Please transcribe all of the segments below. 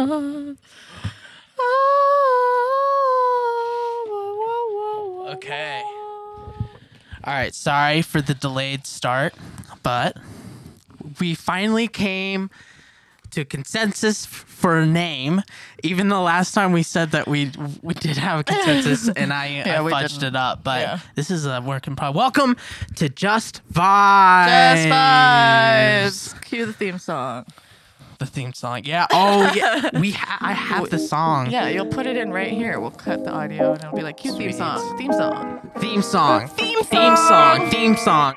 Okay. All right. Sorry for the delayed start, but we finally came to consensus for a name. Even the last time we said that we we did have a consensus, and I, Yeah, I we fudged didn't. it up. But Yeah. this is a work in progress. Welcome to Just Vibes. Just vibes. Cue the theme song. The theme song. Yeah. Oh yeah. We ha- I have the song. Yeah, you'll put it in right here. We'll cut the audio and it'll be like cue theme Sweet. song. Theme song. Theme song. Theme Theme song. Theme song.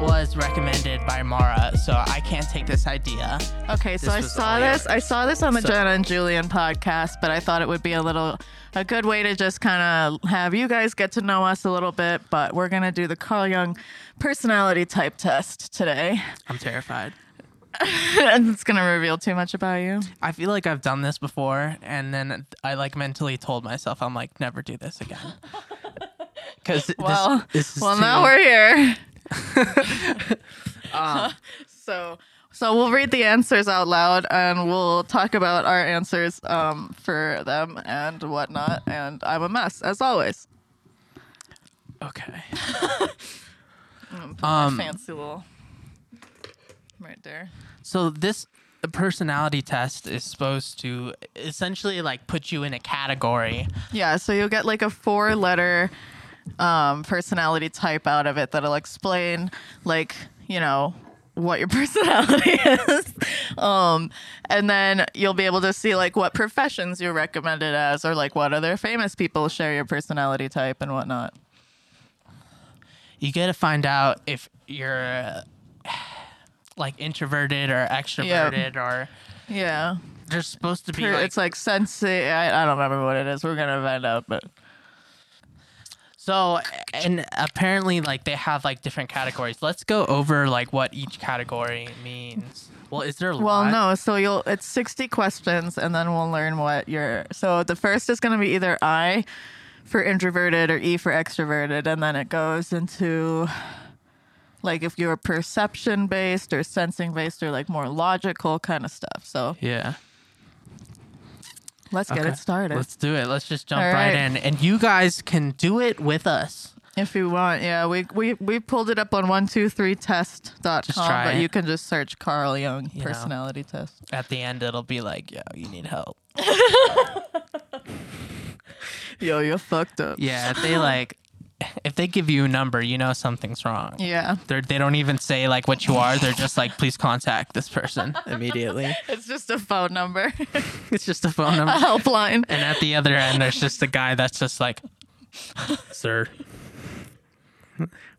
Was recommended by Mara, so I can't take this idea. Okay, so This I saw this. I saw this on the So- Jenna and Julien podcast, but I thought it would be a little, a good way to just kind of have you guys get to know us a little bit. But we're gonna do the Carl Jung personality type test today, I'm terrified. it's gonna reveal too much about you. I feel like I've done this before, and then I like mentally told myself, I'm like, never do this again. Because Well, this, this is well, now we're here. Um, So, so we'll read the answers out loud, and we'll talk about our answers um, for them and whatnot. And I'm a mess, as always. okay. Put Um, my fancy little right there. So this personality test is supposed to essentially like put you in a category. Yeah, so you'll get like a four letter um, personality type out of it that'll explain, like, you know, what your personality is. Um, and then you'll be able to see like what professions you're recommended as or like what other famous people share your personality type and whatnot. You get to find out if you're uh, like introverted or extroverted or Yeah. there's supposed to be like, it's like sensi I, I don't remember what it is. We're gonna find out, but so and apparently like they have like different categories. Let's go over like what each category means. Well, is there a Well, no. So you'll it's sixty questions, and then we'll learn what you're. So the first is going to be either I for introverted or E for extroverted, and then it goes into like if you're perception based or sensing based or like more logical kind of stuff. So Yeah. Let's get Okay. it started Let's do it. Let's just jump All right right. in, and you guys can do it with us. if you want. Yeah, we we we pulled it up on one two three test.com, Just try but it. you can just search Carl Jung You know. personality test. At the end, it'll be like, "Yo, you need help." Yo, you're fucked up. Yeah, if they like, if they give you a number, you know something's wrong. Yeah. They're, they don't even say like what you are. They're just like, please contact this person immediately. It's just a phone number, It's just a phone number. a number. helpline. And at the other end, there's just a guy that's just like, sir,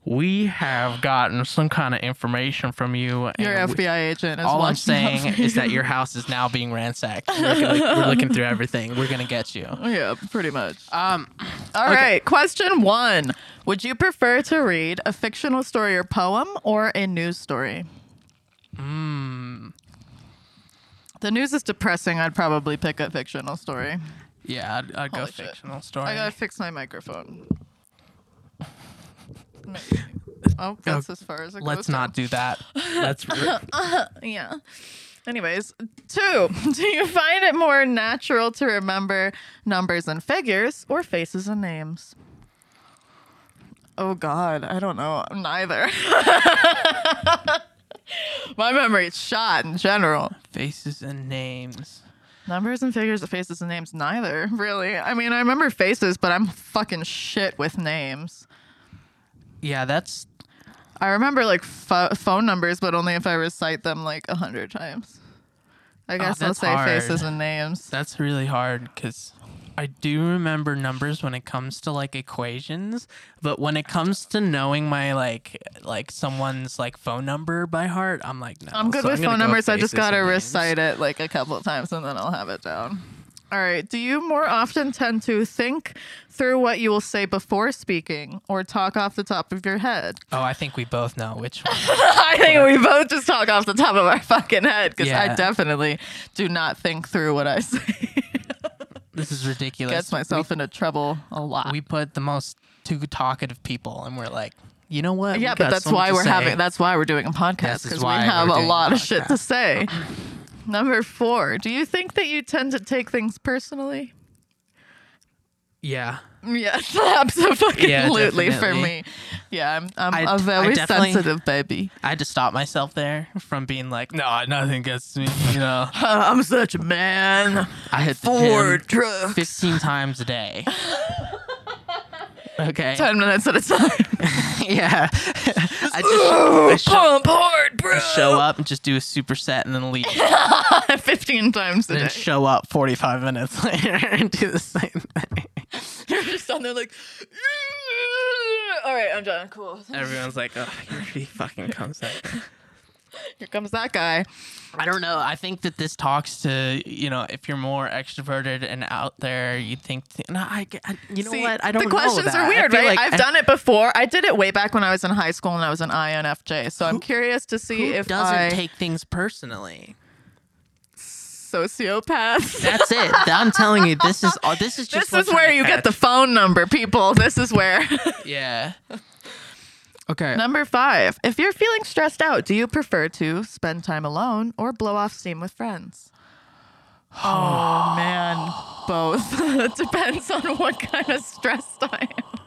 we have gotten some kind of information from you. and Your we- FBI agent is all I'm watching saying for is that your house is now being ransacked. We're, gonna- we're looking through everything. We're gonna get you. Yeah, pretty much. Um, All right, question one. Would you prefer to read a fictional story or poem or a news story? Hmm. The news is depressing. I'd probably pick a fictional story. yeah, I'd, I'd go Holy shit. fictional story. I gotta fix my microphone. Oh, that's as far as it goes. Let's not do that. Let's. re- Yeah. Anyways, two. Do you find it more natural to remember numbers and figures or faces and names? Oh God, I don't know. Neither. My memory's shot in general. faces and names. Numbers and figures, or faces and names, neither. Really. I mean, I remember faces, but I'm fucking shit with names. Yeah, that's I remember like pho- phone numbers, but only if I recite them like a hundred times. I guess oh, I'll say hard. faces and names. that's really hard because I do remember numbers when it comes to like equations, but when it comes to knowing my like like someone's like phone number by heart, I'm like no. I'm good So with gonna phone go numbers. I just gotta names. recite it like a couple of times and then I'll have it down. All right. Do you more often tend to think through what you will say before speaking or talk off the top of your head? Oh, I think we both know which one. I think we both just talk off the top of our fucking head because I definitely do not think through what I say. This is ridiculous. Gets myself into trouble a lot. We put the most two talkative people, and we're like, you know what? Yeah, but that's so why we're say. having. That's why we're doing a podcast because we have a lot of shit to say. Number four. Do you think that you tend to take things personally? Yeah. Yes, absolutely Yeah, for me. Yeah, I'm, I'm I- a I very sensitive baby. I had to stop myself there from being like, no, nothing gets me. You know, I'm such a man. I hit the For gym drugs. 15 times a day. Okay. Ten minutes at a time. yeah. I just I show, Pump hard, bro. show up and just do a superset and then leave. Fifteen times a And day. then show up 45 minutes later and do the same thing. You're just on there like. All right, I'm done. Cool. Everyone's like, oh, here he fucking comes out. Here comes that guy. I don't know. I think that this talks to you know if you're more extroverted and out there, you think no, I, I you know See, what I don't know. the questions are weird, right? like I've I- done it before. I did it way back when I was in high school and I was an INFJ. So I'm curious to see Who if doesn't I take things personally. sociopath. That's it. I'm telling you, this is all. This is just. this is where you get the phone number, people. This is where. Yeah. Okay. Number five. If you're feeling stressed out, do you prefer to spend time alone or blow off steam with friends? Oh man, both. it depends on what kind of stressed I am.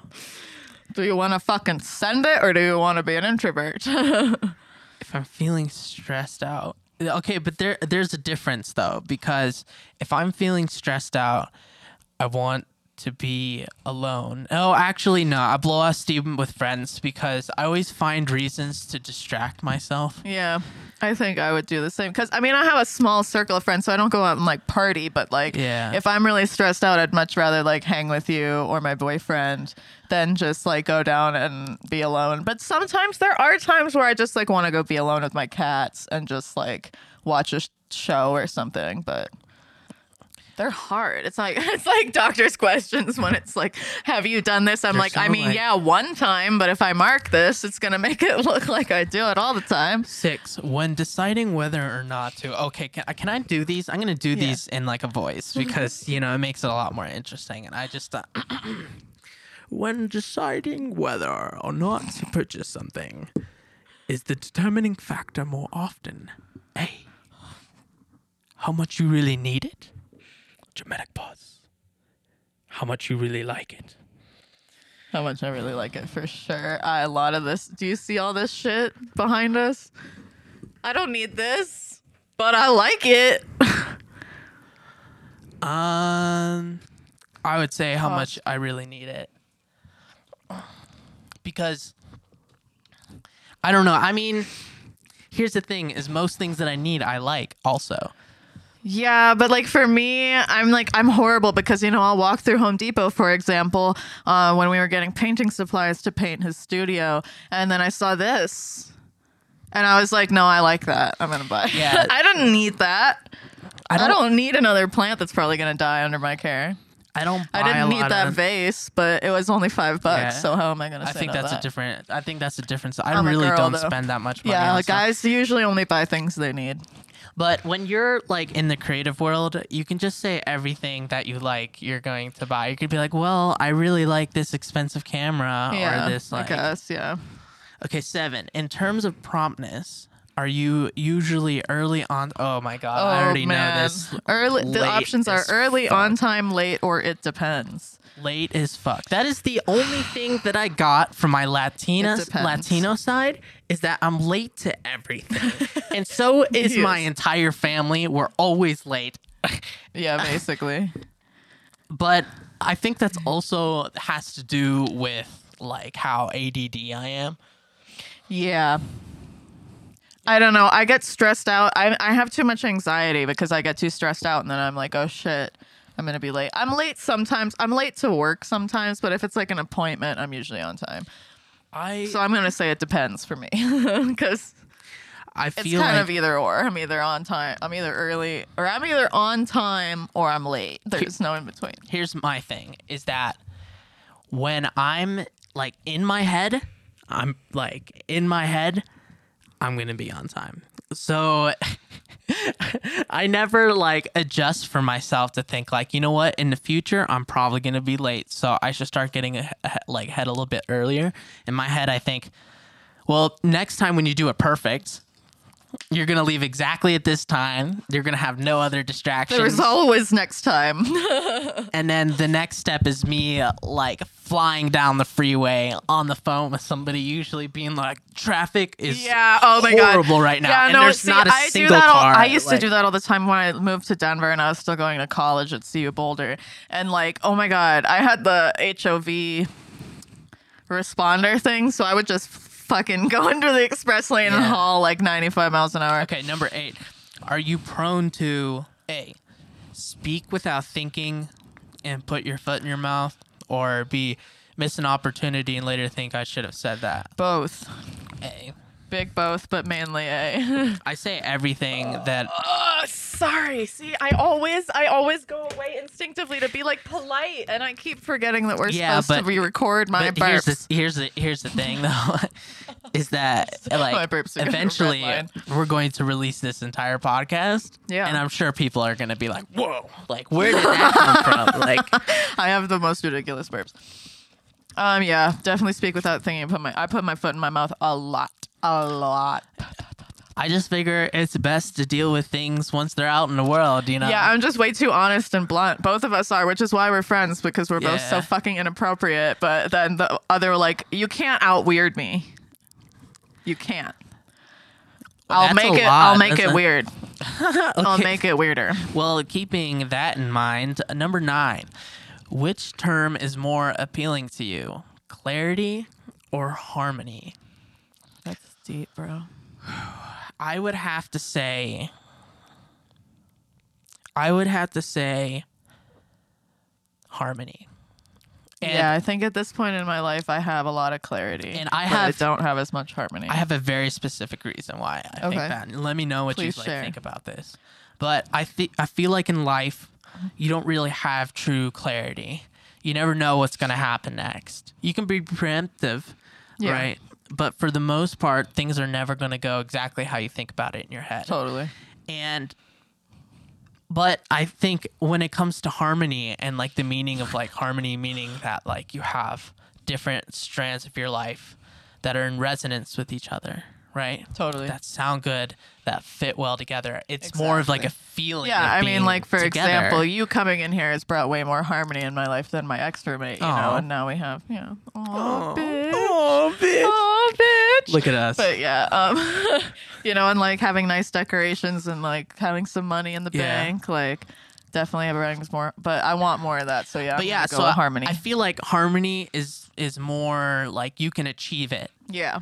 Do you want to fucking send it or do you want to be an introvert? if I'm feeling stressed out. Okay, but there there's a difference though because if I'm feeling stressed out, I want to be alone. Oh, actually no, I blow off steam with friends because I always find reasons to distract myself. yeah, I think I would do the same. Because I mean, I have a small circle of friends, so I don't go out and like party. But like, Yeah. if I'm really stressed out, I'd much rather like hang with you or my boyfriend than just like go down and be alone. But sometimes there are times where I just like want to go be alone with my cats and just like watch a show or something. But they're hard. It's like it's like doctor's questions when it's like, "Have you done this?" I'm They're like, so, "I mean, like- yeah, one time, but if I mark this, it's gonna make it look like I do it all the time." Six, when deciding whether or not to, okay, can, I- can I do these? I'm going to do Yeah. these in like a voice because, you know, it makes it a lot more interesting. And I just, uh, when deciding whether or not to purchase something, is the determining factor more often A, how much you really need it? Dramatic pause. How much you really like it? How much I really like it for sure. I, a lot of this. Do you see all this shit behind us? I don't need this, but I like it. Um, I would say how Pause. much I really need it. Because I don't know. I mean, here's the thing: is most things that I need, I like also. Yeah, but like for me, I'm like I'm horrible because you know I'll walk through Home Depot, for example, uh, when we were getting painting supplies to paint his studio, and then I saw this, and I was like, no, I like that. I'm gonna buy. it." Yeah. I don't need that. I I don't, don't- need another plant that's probably gonna die under my care. I don't. Buy I didn't need that of- vase, but it was only five bucks. Yeah. So how am I gonna? I say think no that's a different. I think that's a difference. I I'm really girl, don't though. spend that much money. Yeah, on like guys usually only buy things they need. But when you're like in the creative world, you can just say everything that you like you're going to buy. You could be like, "Well, I really like this expensive camera yeah, or this like." I guess. Yeah. Okay, seven. In terms of promptness, are you usually early on? Oh my god, I oh, already know this. Early. The options are early, fuck. on time, late, or it depends. Late as fuck. That is the only thing that I got from my Latina Latino side is that I'm late to everything, and so is my entire family. We're always late. Yeah, basically. but I think that's also has to do with like how ADD I am. yeah. I don't know. I get stressed out. I I have too much anxiety because I get too stressed out, and then I'm like, oh shit. I'm gonna be late. I'm late sometimes. I'm late to work sometimes, but if it's like an appointment, I'm usually on time. I So I'm gonna say it depends for me because I feel it's kind like of either or. I'm either on time. I'm either early, or I'm either on time or I'm late. There's no in between. here's my thing is that when I'm like in my head, I'm like in my head, I'm gonna be on time. So I never like adjust for myself to think like, you know what, in the future I'm probably gonna be late, so I should start getting a, a- like head a little bit earlier. In my head, I think, well, next time when you do it perfect, you're gonna leave exactly at this time. You're gonna have no other distractions. There's always next time. And then the next step is me uh, like flying down the freeway on the phone with somebody, usually being like, "Traffic is yeah. Oh my horrible god. right now." Yeah, and no, there's see, not a I do single that all, car. I used like- to do that all the time when I moved to Denver and I was still going to college at CU Boulder. And like, oh my god, I had the HOV responder thing, so I would just fucking go into the express lane and Yeah. haul like 95 miles an hour. Okay, number eight. Are you prone to a speak without thinking and put your foot in your mouth, or b miss an opportunity and later think I should have said that? Both. A. Big both, but mainly A. I say everything that Oh, sorry. See, I always, I always go away instinctively to be like polite, and I keep forgetting that we're Yeah, supposed but- to re-record my but here's burps. the here's the here's the thing though, is that My like burps are gonna eventually we're going to release this entire podcast. Yeah. and I'm sure people are going to be like, "Whoa, like where did that come from?" Like, I have the most ridiculous burps. Um, yeah, definitely speak without thinking. Put my, I put my foot in my mouth a lot, a lot. I just figure it's best to deal with things once they're out in the world, you know. Yeah, I'm just way too honest and blunt. Both of us are, which is why we're friends because we're both so fucking inappropriate. But then the other, like, you can't out weird me. You can't. I'll That's make it. lot. I'll make That's it a- weird. I'll make it weirder. Well, keeping that in mind, uh, number nine, which term is more appealing to you, clarity or harmony? Deep, bro. I would have to say, I would have to say harmony. And yeah, I think at this point in my life, I have a lot of clarity, And I have- don't have as much harmony. I have a very specific reason why I think Okay. that. And let me know what Please you like think about this. But I think I feel like in life, you don't really have true clarity. You never know what's going to happen next. You can be preemptive, Yeah. right? But for the most part, things are never going to go exactly how you think about it in your head. totally. And but I think when it comes to harmony and like the meaning of like harmony meaning that like you have different strands of your life that are in resonance with each other, right? Totally. That sound good, that fit well together. It's more of like a feeling. Yeah, I mean, like for together. example, you coming in here has brought way more harmony in my life than my ex roommate, you know, and now we have, you know, oh, bitch, Oh, bitch. oh, bitch. Look at us. But yeah, um, you know, and like having nice decorations and like having some money in the Yeah. bank, like definitely brings more. But I want more of that, so yeah. but I'm yeah, so harmony. I feel like harmony is is more like you can achieve it yeah,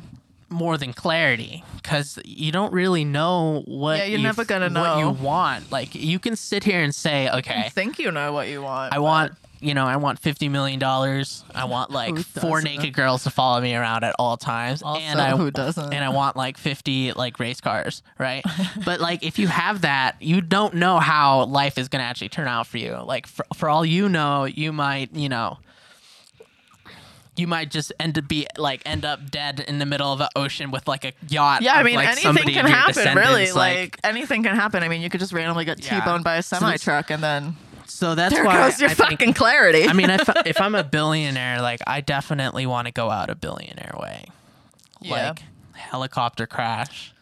more than clarity because you don't really know what Yeah, you're you never gonna know what you want. Like you can sit here and say okay, I think you know what you want. i but- want you know i want 50 million dollars. I want like four naked girls to follow me around at all times Also, and i who doesn't? and i want like 50 like race cars right? But like if you have that you don't know how life is going to actually turn out for you. Like for, for all you know you might you know you might just end up be like end up dead in the middle of the ocean with like a yacht. Yeah, I mean like, anything can happen. Really, descendants, like, anything can happen. I mean, you could just randomly get Yeah. T-boned by a semi truck and then so that's there why goes your I fucking think, clarity. I mean, if if I'm a billionaire, like I definitely want to go out a billionaire way, Yeah. like helicopter crash,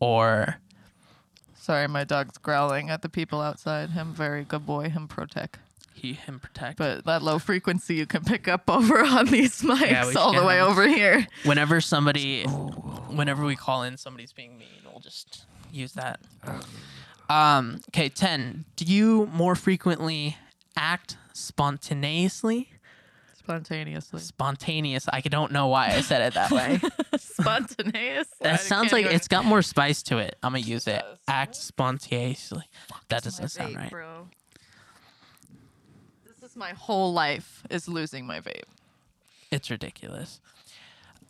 or Sorry, my dog's growling at the people outside. Him very good boy. Him protect. Him protect. But that low frequency you can pick up over on these mics Yeah, all the way over here. whenever somebody, whenever we call in somebody's being mean, we'll just use that. Um. Okay. Ten. Do you more frequently act spontaneously? Spontaneously. Spontaneous. I don't know why I said it that way. Spontaneous. That sounds like it's got more spice to it. I'm gonna use it. Act spontaneously. That doesn't sound right. Bro. Is my whole life is losing my vape. It's ridiculous.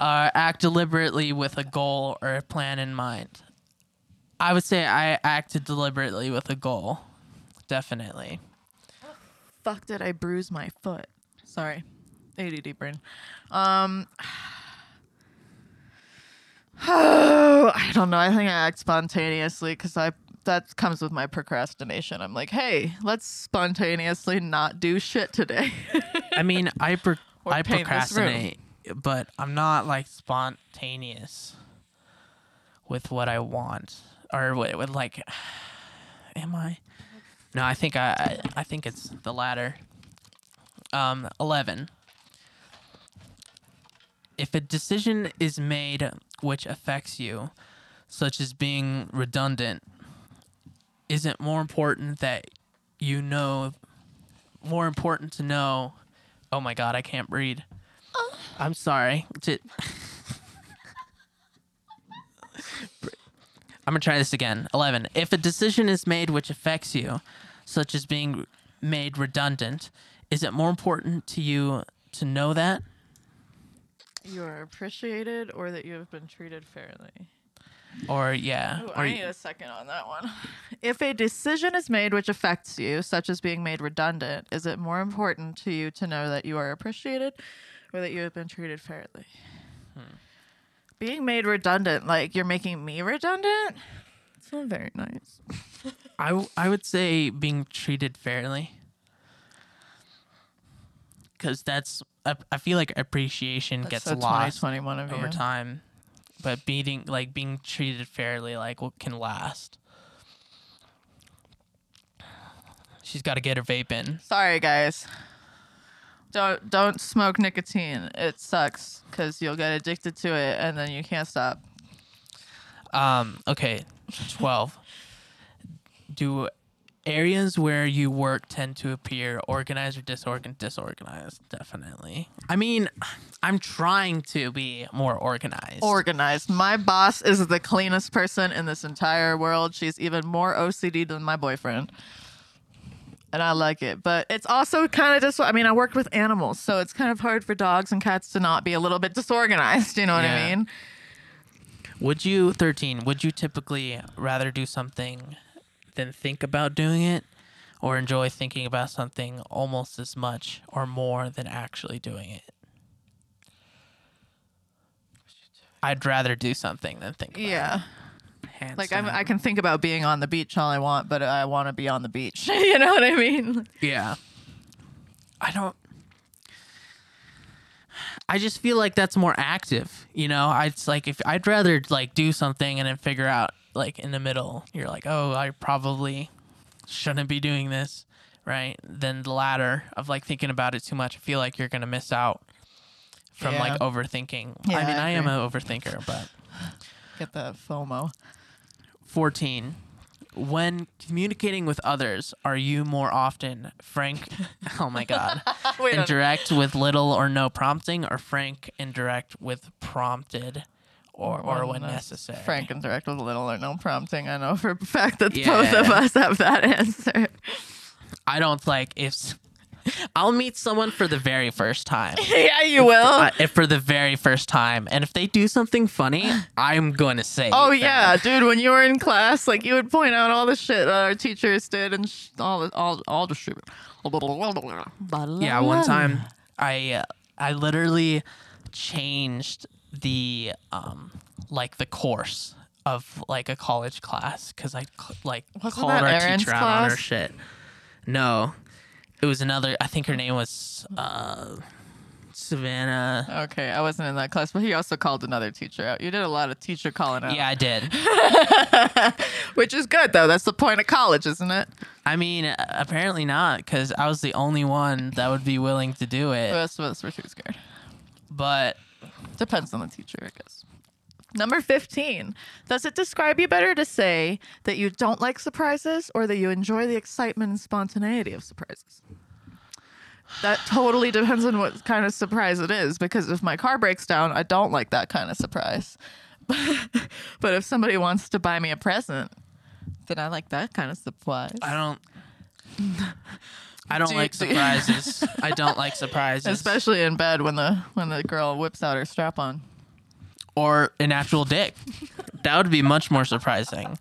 Uh, act deliberately with a goal or a plan in mind. I would say I acted deliberately with a goal. Definitely. Fuck did I bruise my foot? Sorry. ADD brain. Um Oh, I don't know. I think I act spontaneously because I that comes with my procrastination. I'm like, hey, let's spontaneously not do shit today. I mean, I pro- I paint this room. procrastinate, but I'm not like spontaneous with what I want or with, with like. Am I? No, I think I I, I think it's the latter. Um, eleven. If a decision is made which affects you, such as being redundant, is it more important that you know more important to know oh my god i can't read uh. i'm sorry. I'm gonna try this again. 11 if a decision is made which affects you such as being made redundant is it more important to you to know that? You are appreciated or that you have been treated fairly. Or yeah Ooh, or I need a second on that one. If a decision is made which affects you, such as being made redundant, is it more important to you to know that you are appreciated or that you have been treated fairly? Hmm. Being made redundant, like you're making me redundant? It's not very nice. I, w- I would say being treated fairly because that's I, I feel like appreciation That's gets so lost over you. time but being like being treated fairly like what can last she's got to get her vape in Sorry, guys. Don't don't smoke nicotine. It sucks because you'll get addicted to it and then you can't stop. um okay 12 do areas where you work tend to appear organized or disorganized disorganized definitely i mean i'm trying to be more organized Organized. My boss is the cleanest person in this entire world. She's even more OCD than my boyfriend. And I like it. But it's also kind of just, I mean, I work with animals, so it's kind of hard for dogs and cats to not be a little bit disorganized. You know what Yeah. I mean? Would you 13? Would you typically rather do something than think about doing it or enjoy thinking about something almost as much or more than actually doing it? I'd rather do something than think about Yeah. it. Like I'm. I can think about being on the beach all I want, but I want to be on the beach. you know what I mean? Yeah. I don't I just feel like that's more active, you know? I it's like if I'd rather like do something and then figure out like in the middle, you're like, "Oh, I probably shouldn't be doing this." Right? Then the latter of like thinking about it too much, I feel like you're going to miss out from like overthinking. Yeah, I mean, I I, am an overthinker, but Get the FOMO. 14 when communicating with others are you more often frank oh my god and direct with little or no prompting or frank and direct with prompted or or when necessary Frank and direct with little or no prompting. I know for a fact that Yeah. both of us have that answer. i don't like if I'll meet someone for the very first time yeah, you will. uh, if for the very first time and if they do something funny i'm going to say Oh that. yeah, dude! When you were in class, like you would point out all the shit that our teachers did and sh- all the all all the shit. Yeah, one time I uh, I literally changed the um like the course of like a college class because I like Wasn't called our Erin's teacher out on her shit. No, it was another. I think her name was uh Savannah. Okay, I wasn't in that class, but he also called another teacher out. You did a lot of teacher calling out. Yeah, I did. which is good though. That's the point of college, isn't it? I mean, apparently not because I was the only one that would be willing to do The it. rest of us were too scared. But Depends on the teacher, I guess. Number 15. Does it describe you better to say that you don't like surprises or that you enjoy the excitement and spontaneity of surprises? That totally depends on what kind of surprise it is because if my car breaks down, I don't like that kind of surprise. but if somebody wants to buy me a present, then I like that kind of surprise. I don't. I don't Do like do surprises. I don't like surprises. Especially in bed when the when the girl whips out her strap on. or an actual dick. that would be much more surprising.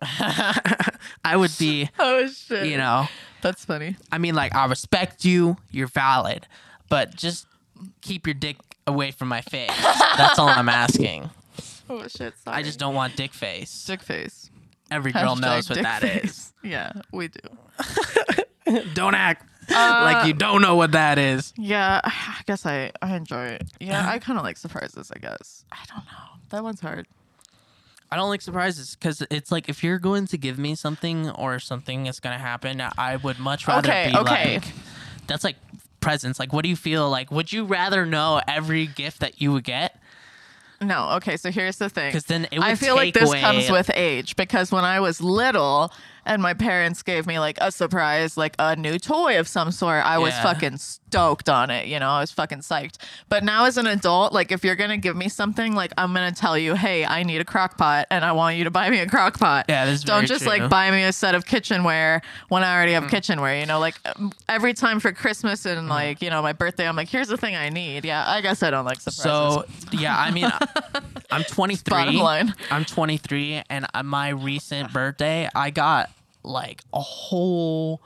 I would be, Oh shit. you know, That's funny. I mean, like, I respect you, you're valid, but just keep your dick away from my face. That's all I'm asking. Oh shit! Sorry. I just don't want dick face. Dick face. Every girl Hashtag knows what dick that is. face. Yeah, we do. Don't act uh, like you don't know what that is. Yeah, I guess I I enjoy it. Yeah, I kind of like surprises. I guess I don't know. That one's hard. I don't like surprises because it's like if you're going to give me something or something is going to happen, I would much rather Okay, be okay. like, that's like presents. Like, what do you feel like? Would you rather know every gift that you would get? No, okay. So here's the thing. Because then I feel like this away- comes with age because when I was little and my parents gave me like a surprise, like a new toy of some sort, I was Yeah. fucking stoked on it. You know, I was fucking psyched. But now as an adult, like if you're gonna give me something, like I'm gonna tell you, hey, I need a crock pot and I want you to buy me a crock pot. Yeah, this is Don't just true. like buy me a set of kitchenware when I already Mm. have kitchenware. You know, like um, every time for Christmas Mm. and like you know my birthday, I'm like, here's the thing I need. Yeah, I guess I don't like surprises. So yeah, I mean, I'm 23. Bottom line. I'm 23, and on my recent birthday, I got like a whole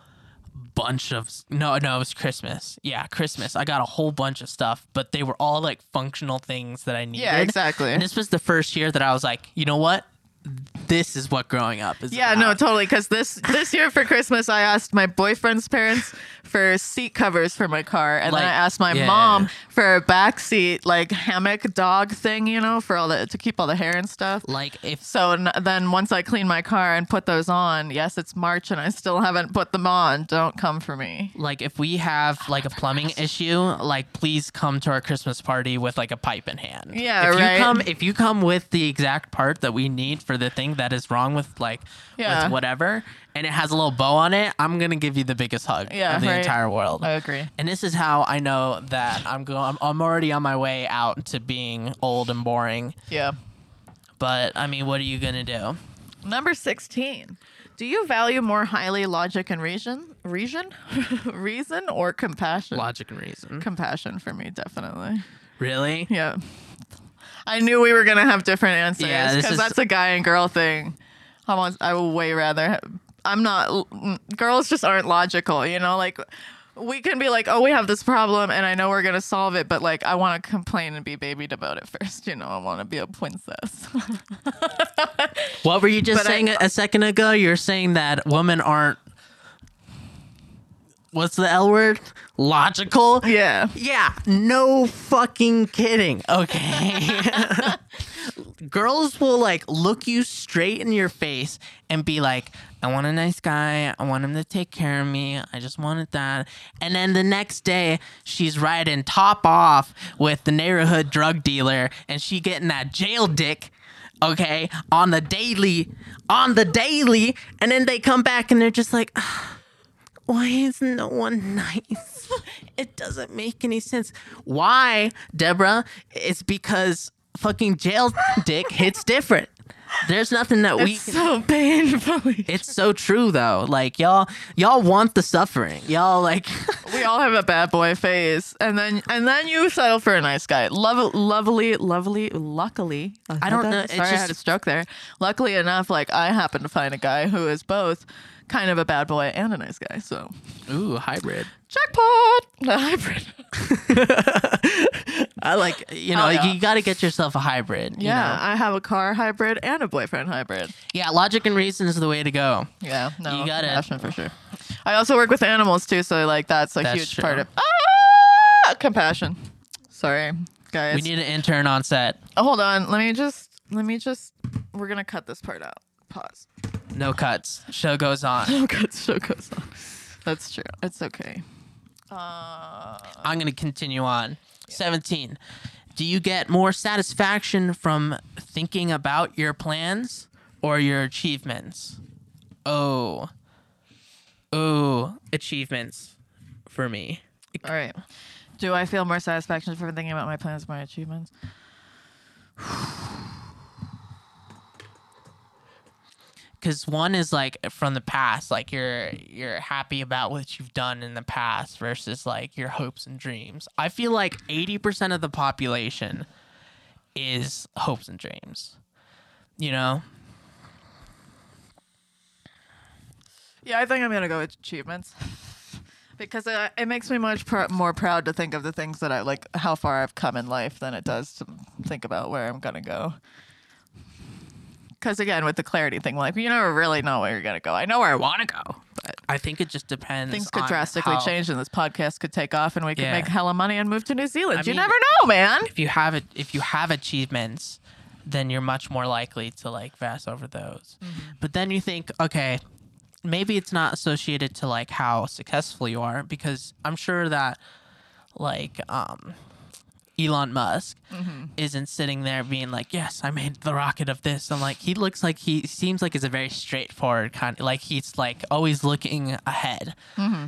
bunch of no, no, it was Christmas. Yeah, Christmas. I got a whole bunch of stuff, but they were all like functional things that I needed. Yeah, exactly. And this was the first year that I was like, you know what? This is what growing up is. Yeah, no, totally. Because this this year for Christmas, I asked my boyfriend's parents for seat covers for my car, and Like, then I asked my yeah. mom for a back seat like hammock dog thing, you know, for all the to keep all the hair and stuff. Like if So n- then once I clean my car and put those on, yes, it's March and I still haven't put them on. Don't come for me. like if we have like a plumbing issue, like please come to our Christmas party with like a pipe in hand. Yeah, if right. You come if you come with the exact part that we need for the thing that is wrong with like Yeah. with whatever, and it has a little bow on it, I'm gonna give you the biggest hug Yeah, of the right. entire world. I agree. and this is how I know that I'm going. I'm, I'm already on my way out to being old and boring. Yeah. But I mean, what are you gonna do? Number 16. Do you value more highly logic and reason? Reason? reason or compassion? Logic and reason. compassion for me, definitely. Really? Yeah. I knew we were gonna have different answers Yeah, because is- that's a guy and girl thing. I want. I would way rather. ha- I'm not. mm, Girls just aren't logical, you know. Like we can be like, oh, we have this problem, and I know we're gonna solve it, but like I want to complain and be babied about it first. You know, I want to be a princess. What were you just But saying a a second ago? You're saying that women aren't. What's the L word? Logical? yeah. Yeah, no fucking kidding. Okay. Girls will like look you straight in your face and be like, I want a nice guy. I want him to take care of me. I just wanted that. And then the next day, she's riding top off with the neighborhood drug dealer and she getting that jail dick. Okay, on the daily, on the daily, and then they come back and they're just like, "Ah, why is no one nice? It doesn't make any sense. Why, Deborah? It's because fucking jail dick hits different. There's nothing that we It's so painful. It's so true though. Like y'all, y'all want the suffering. Y'all like, we all have a bad boy phase, and then and then you settle for a nice guy. Love, lovely, lovely. Luckily, I don't uh-huh. know, it's Sorry, I had a just- stroke there. Luckily enough, like I happen to find a guy who is both kind of a bad boy and a nice guy. So ooh, hybrid. jackpot, a hybrid. I like, you know, Oh, yeah. you got to get yourself a hybrid. you Yeah, know? I have a car hybrid and a boyfriend hybrid. yeah. Logic and reason is the way to go. Yeah, no, You gotta- compassion for sure. I also work with animals too, so like that's a That's huge true. part of ah, compassion. Sorry, guys. We need an intern on set. Oh, hold on. Let me just. Let me just. We're gonna cut this part out. Pause. No cuts. Show goes on. Oh, good. Show goes on. That's true. It's okay. Uh, I'm going to continue on. 17. Do you get more satisfaction from thinking about your plans or your achievements? Oh. Oh, achievements for me. all right. Do I feel more satisfaction for thinking about my plans, or my achievements? Cuz one is like from the past, like you're you're happy about what you've done in the past versus like your hopes and dreams. I feel like 80% of the population is hopes and dreams. You know? Yeah, I think I'm gonna go with achievements because uh, it makes me much pr- more proud to think of the things that I like, how far I've come in life, than it does to think about where I'm gonna go. Because again, with the clarity thing, like you never really know where you're gonna go. I know where I want to go, but I think it just depends. things could on drastically how- change, and this podcast could take off, and we could Yeah. make hella money and move to New Zealand. I you mean- never know, man. If you have it, if you have achievements, then you're much more likely to like pass over those. Mm-hmm. But then you think, okay, maybe it's not associated to like how successful you are because I'm sure that like um Elon Musk Mm-hmm. isn't sitting there being like, "Yes, I made the rocket of this." I'm like, he looks like he seems like he's a very straightforward kind. Like he's like always looking ahead,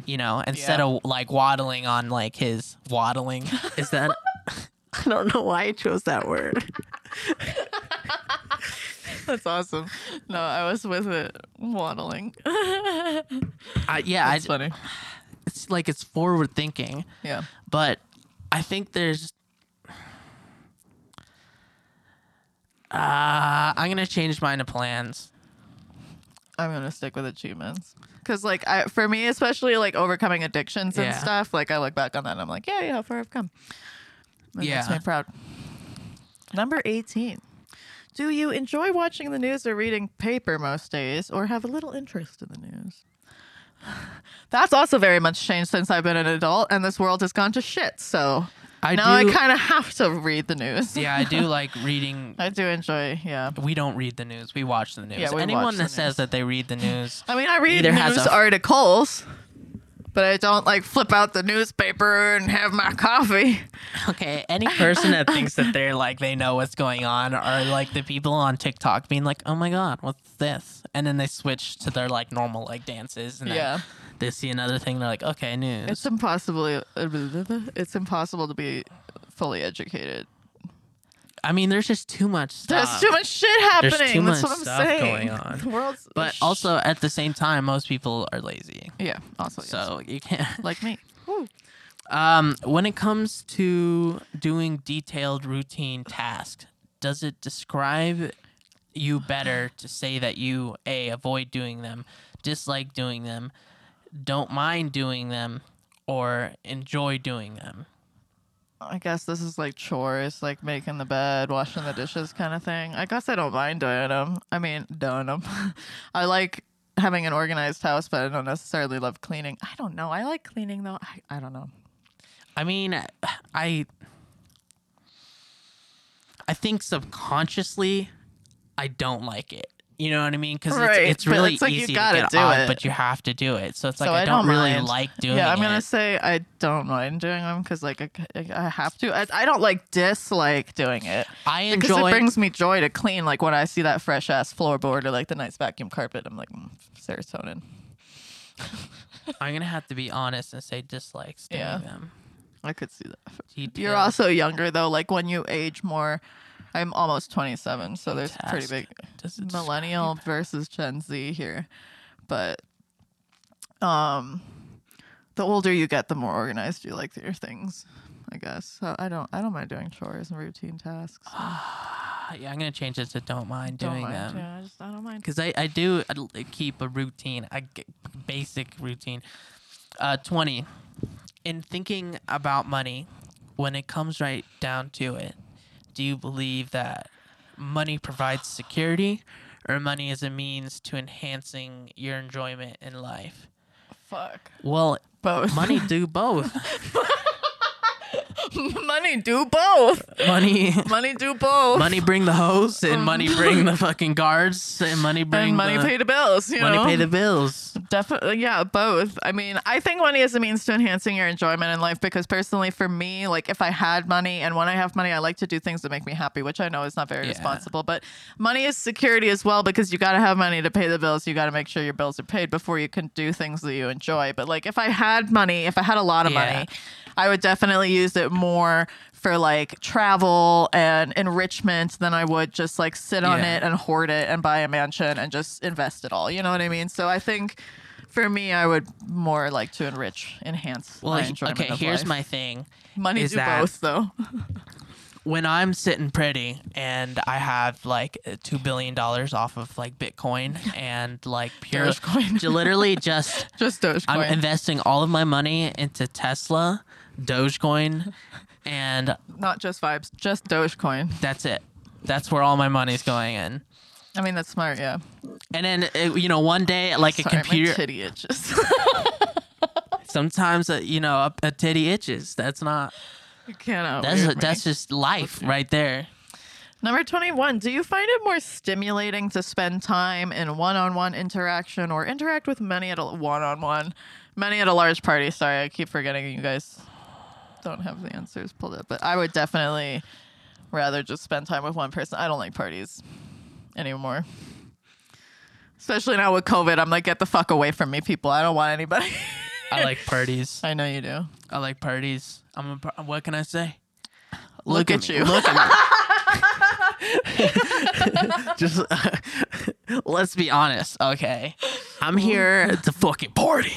you know, instead Mm-hmm. Yeah. of like waddling on like his waddling. Is that? I don't know why I chose that word. That's awesome. No, I was with it waddling. I, yeah, it's funny. it's like it's forward thinking, Yeah. but I think there's. Uh, I'm gonna change mine to plans. I'm gonna stick with achievements. Cause like I, for me, especially like overcoming addictions and Yeah. stuff, like I look back on that and I'm like, yeah, yeah, how far I've come. That makes Yeah. me proud. Number 18. Do you enjoy watching the news or reading paper most days, or have a little interest in the news? That's also very much changed since I've been an adult, and this world has gone to shit. So I now do. I kind of have to read the news. yeah, I do like reading. I do enjoy. Yeah. We don't read the news. We watch the news. Yeah, we Anyone watch the that says news. that they read the news, I mean, I read Either has news a- articles, but I don't like flip out the newspaper and have my coffee. okay, any person that thinks that they're like they know what's going on are like the people on TikTok being like, "Oh my god, what's this?" And then they switch to their like normal like dances, and then Yeah. They see another thing. They're like, "Okay, news." It's impossible. It's impossible to be fully educated. I mean, there's just too much stuff. There's too much shit happening. There's too That's much what I'm stuff saying. going on. The world's But sh- also at the same time, most people are lazy, yeah. Also, yes. so you can't. like me. Um, when it comes to doing detailed routine tasks, does it describe you better to say that you a avoid doing them, dislike doing them, don't mind doing them, or enjoy doing them? I guess this is like chores, like making the bed, washing the dishes, kind of thing. I guess I don't mind doing them. I mean, doing them. I like having an organized house, but I don't necessarily love cleaning. I don't know. I like cleaning though. I, I don't know. I mean, I I think subconsciously I don't like it. You know what I mean? Because Right, it's, it's really it's like easy to gotta get do on, it. but you have to do it. So it's like So I, I don't, don't really like doing it. yeah, I'm it. gonna say I don't mind doing them because like I, I have to. I, I don't like dislike doing it I because enjoy it brings me joy to clean. Like when I see that fresh ass floorboard or like the nice vacuum carpet, I'm like mm, serotonin. I'm gonna have to be honest and say dislikes doing Yeah. them. I could see that. You're also younger though. Like when you age more, I'm almost 27, so there's pretty big millennial versus Gen Z here. But um, the older you get, the more organized you like your things. I guess. So I don't. I don't mind doing chores and routine tasks. Yeah, I'm gonna change it to don't mind don't doing mind. them. Yeah, I just I don't mind. because I, I do uh, keep a routine, a g- basic routine. Uh, 20. In thinking about money, when it comes right down to it, do you believe that money provides security or money is a means to enhancing your enjoyment in life? Fuck. Well, Both. money do both. money do both. money Money do both. money bring the hose and money mm-hmm. bring the fucking guards and money bring and money the, pay the bills. You money know? pay the bills. Definitely, yeah, both. I mean, I think money is a means to enhancing your enjoyment in life because personally, for me, like if I had money and when I have money, I like to do things that make me happy, which I know is not very Yeah. responsible. But money is security as well because you got to have money to pay the bills. You got to make sure your bills are paid before you can do things that you enjoy. But like if I had money, if I had a lot of Yeah. money, I would definitely use it more for like travel and enrichment than I would just like sit on Yeah. it and hoard it and buy a mansion and just invest it all. You know what I mean? So I think for me, I would more like to enrich, enhance Well, okay, here's life. my thing. money is do both though. when I'm sitting pretty and I have like two billion dollars off of like Bitcoin and like pure, Dogecoin. literally just just Dogecoin. I'm investing all of my money into Tesla, Dogecoin, and Not just vibes, just Dogecoin. that's it. That's where all my money's going in. I mean, that's smart. Yeah. And then uh, you know, one day like Sorry, a my computer. titty itches. sometimes uh, you know a, a titty itches. That's not. you can't. That's me. that's just life right there. Number 21. Do you find it more stimulating to spend time in one on one interaction or interact with many at a one on one? Many at a large party. Sorry, I keep forgetting you guys don't have the answers pulled up. But I would definitely rather just spend time with one person. I don't like parties anymore. Especially now with COVID. I'm like, get the fuck away from me, people. I don't want anybody. I like parties. I know you do. I like parties. I'm a. par- What can I say? Look at me. you. Look at me. Just let's be honest, okay? I'm here to fucking party.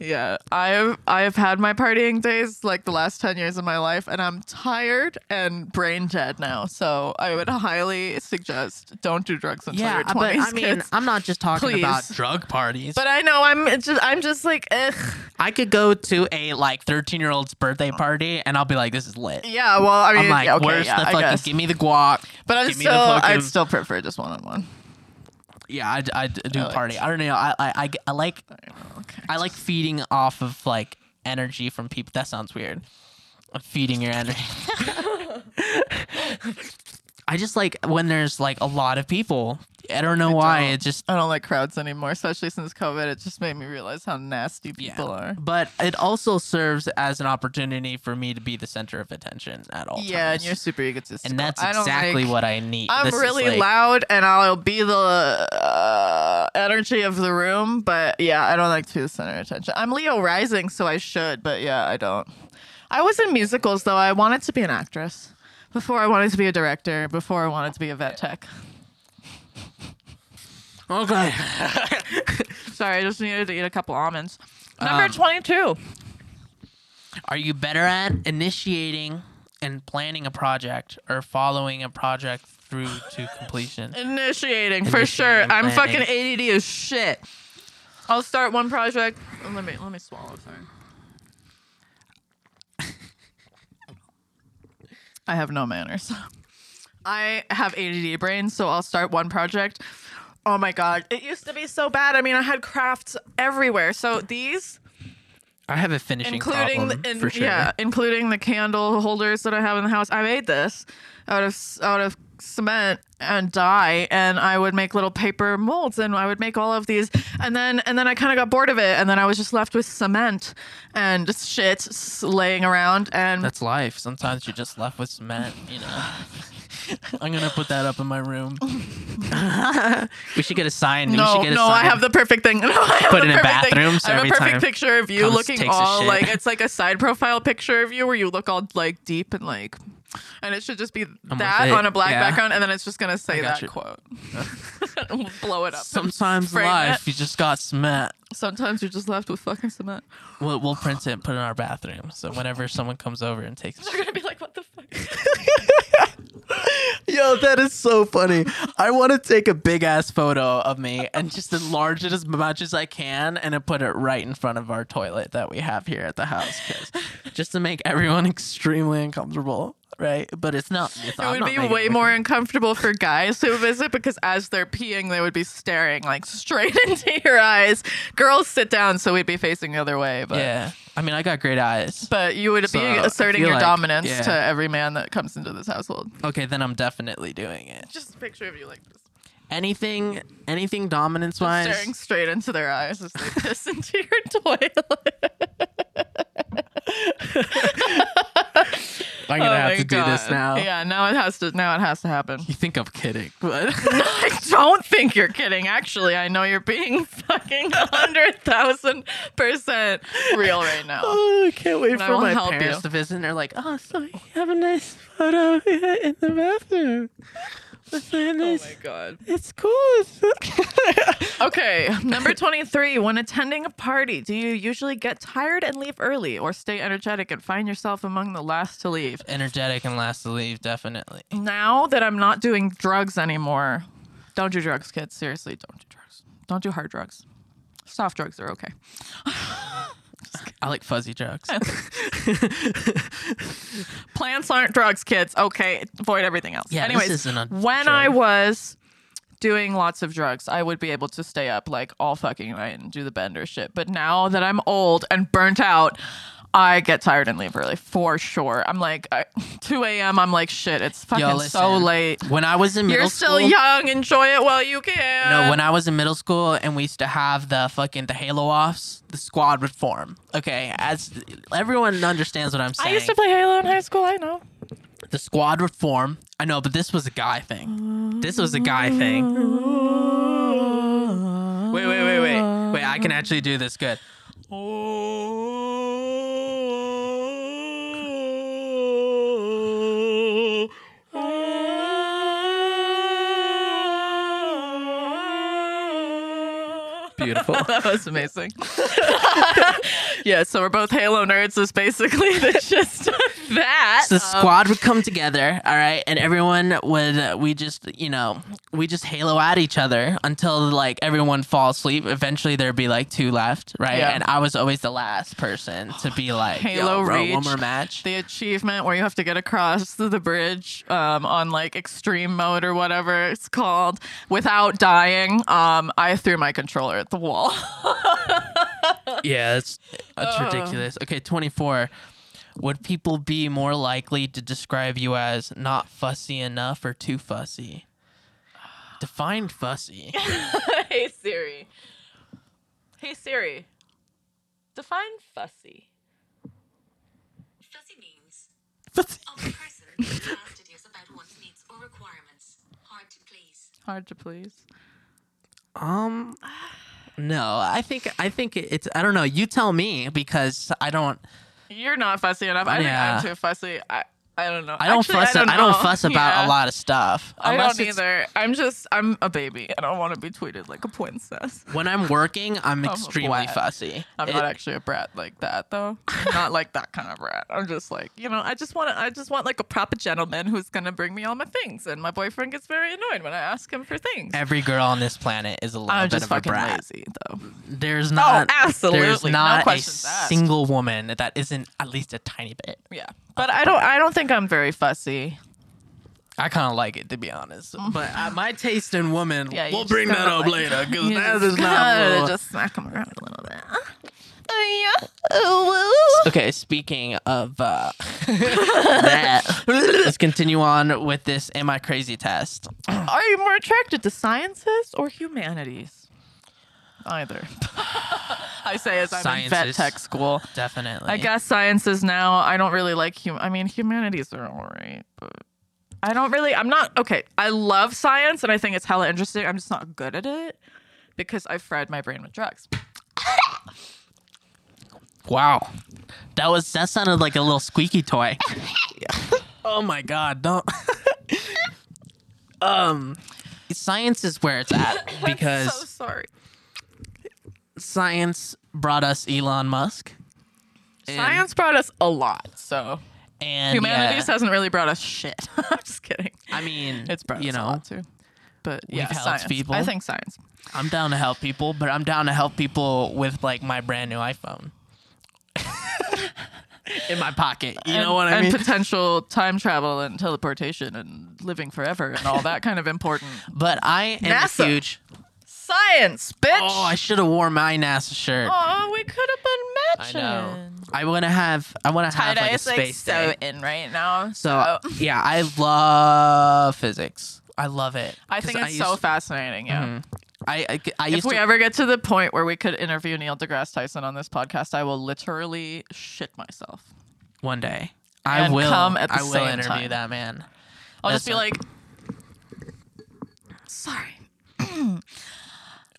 Yeah, I've I've had my partying days like the last ten years of my life, and I'm tired and brain dead now. So I would highly suggest don't do drugs until Yeah, your but twenties, I mean, kids. I'm not just talking Please. about drug parties. But I know I'm it's just I'm just like, ugh. I could go to a like 13 year old's birthday party and I'll be like, this is lit. yeah. Well, I mean, I'm like, yeah, okay, where's yeah, the I fucking? guess. Give me the guac. But I'm give me still, the fucking, I'd still prefer just one on one. Yeah, I, I do party. I don't know. I, I I I like Okay. I like feeding off of like energy from people. That sounds weird. I'm feeding your energy. I just like when there's like a lot of people. I don't know why. don't. It just I don't like crowds anymore, especially since COVID. It just made me realize how nasty people yeah. are. But it also serves as an opportunity for me to be the center of attention at all Yeah, and you're super egotistical. and that's I exactly like- what I need. I'm This really like- loud and I'll be the uh, energy of the room, but yeah, I don't like to be the center of attention. I'm Leo rising, so I should, but yeah, I don't. I was in musicals though. I wanted to be an actress before I wanted to be a director, before I wanted to be a vet tech. Okay. Sorry, I just needed to eat a couple almonds. Number Um, 22. Are you better at initiating and planning a project or following a project through to completion? Initiating for sure. I'm fucking ADD as shit. I'll start one project. Let me let me swallow. Sorry. I have no manners. I have ADD brain, so I'll start one project. Oh my god, it used to be so bad. I mean, I had crafts everywhere. So these, I have a finishing including problem the, in- for sure. yeah, including the candle holders that I have in the house. I made this out of out of cement and dye, and I would make little paper molds, and I would make all of these, and then and then I kind of got bored of it, and then I was just left with cement and just shit laying around, and That's life. Sometimes you're just left with cement, you know. I'm gonna put that up in my room. we should get a sign. No, should get a no, sign. I have the perfect thing. No, I have Put the it in bathrooms I have a perfect picture of you looking all like it's like a side profile picture of you where you look all like deep and like, and it should just be with that on a black yeah. background, and then it's just gonna say that you. quote. we'll blow it up. Sometimes life, it. you just got cement. Sometimes you're just left with fucking cement. We'll, we'll print it and put it in our bathroom. So whenever someone comes over and takes They're gonna be like, "What the fuck?" Yo, that is so funny. I want to take a big ass photo of me and just enlarge it as much as I can and then put it right in front of our toilet that we have here at the house just to make everyone extremely uncomfortable, right? But it's not. It's, It would be way more uncomfortable for guys who visit because as they're peeing, they would be staring like straight into your eyes. Girls sit down, so we'd be facing the other way. But Yeah, I mean, I got great eyes. but you would So, be asserting your like- dominance yeah. to every man that comes into this household. Okay, then I'm definitely doing it. Just a picture of you like this, Anything, anything dominance wise. staring straight into their eyes as they piss into your toilet. I'm gonna Oh have to do this now. Yeah, now it has to. Now it has to happen. You think I'm kidding, but I don't think you're kidding. Actually, I know you're being fucking hundred thousand percent real right now. Oh, I can't wait And for my parents you. to visit. And they're like, "Oh, so you have a nice photo in the bathroom. That's very Oh my god. It's cool. It's Okay, number 23. When attending a party, do you usually get tired and leave early or stay energetic and find yourself among the last to leave? Energetic and last to leave, definitely. Now that I'm not doing drugs anymore, don't do drugs, kids. Seriously, don't do drugs. Don't do hard drugs. Soft drugs are okay. I like fuzzy drugs. Plants aren't drugs, kids. Okay, avoid everything else. Yeah, this Anyways, isn't a when drug. I was doing lots of drugs, I would be able to stay up like all fucking night and do the bender shit. But now that I'm old and burnt out, I get tired and leave early for sure. I'm like I, 2 a.m. I'm like shit. It's fucking Yo, so late. When I was in middle You're still school, young. Enjoy it while you can. No, when I was in middle school and we used to have the fucking the Halo offs, the squad would form. Okay, as everyone understands what I'm saying. I used to play Halo in high school. I know. the squad would form. I know, but this was a guy thing. This was a guy thing. Wait, wait, wait, wait. Wait, I can actually do this good. Beautiful. that was amazing. yeah, so we're both Halo nerds. Is basically the gist that. So the squad would come together, all right, and everyone would uh, we just you know we just halo at each other until like everyone falls asleep. Eventually there'd be like two left, right? Yeah. And I was always the last person to be like Halo Yo, bro, one Reach, more match. the achievement where you have to get across the bridge um, on like extreme mode or whatever it's called without dying. Um, I threw my controller at the wall. yeah, that's that's ridiculous. Okay, twenty four. Would people be more likely to describe you as not fussy enough or too fussy? Define fussy. hey Siri. Hey Siri. Define fussy. Fussy means of a person who is about one's needs or requirements. Hard to please. Hard to please. Um, no, I think I think it's I don't know. You tell me because I don't You're not fussy enough. I Yeah. think I'm too fussy. I I don't know. I don't Actually, fuss I don't, I don't fuss about Yeah. a lot of stuff. I don't it's... either. I'm just I'm a baby. I don't want to be tweeted like a princess. When I'm working, I'm a extremely fussy. I'm It- not actually a brat like that though. not like that kind of brat. I'm just like, you know, I just want to I just want like a proper gentleman who's going to bring me all my things and my boyfriend gets very annoyed when I ask him for things. every girl on this planet is a little I'm bit of a brat. lazy though. There's oh, not Oh, absolutely. There's No not a asked. single woman that isn't at least a tiny bit. Yeah. But I don't I don't think I'm very fussy. I kind of like it to be honest, but uh, my taste in women. Yeah, you we'll bring that up like- later because You that just is not. gotta real. just smack him around a little bit. Yeah. Okay, speaking of uh, that, let's continue on with this "Am I Crazy?" test. Are you more attracted to sciences or humanities? Either. I say as I'm in vet Sciences. tech school. Definitely. I guess sciences now. I don't really like hum. I mean, humanities are alright, but I don't really. I'm not okay. I love science and I think it's hella interesting. I'm just not good at it because I fried my brain with drugs. Wow, that was that sounded like a little squeaky toy. oh my god! Don't. um, science is where it's at because so sorry. Science brought us Elon Musk. And- Science brought us a lot, so and humanities yeah, hasn't really brought us shit. I'm just kidding. I mean, It's brought you us a know, lot too. But yeah, helped science. people. I think science. I'm down to help people, but I'm down to help people with like my brand new iPhone in my pocket. You know and, what I and mean? potential time travel and teleportation and living forever and all that kind of important but I am NASA. a huge. Science, bitch. Oh, I should have worn my NASA shirt. Oh, we could have I been know. matching. I want to have. I want to have like a is like space so day. in right now. So yeah, I love physics. I love it. I 'Cause think it's so used- fascinating. Yeah. Mhm. I I, I If used we to. ever get to the point where we could interview Neil deGrasse Tyson on this podcast, I will literally shit myself. one day. I And will. come at the I will same interview time. that man. I'll just be like, sorry.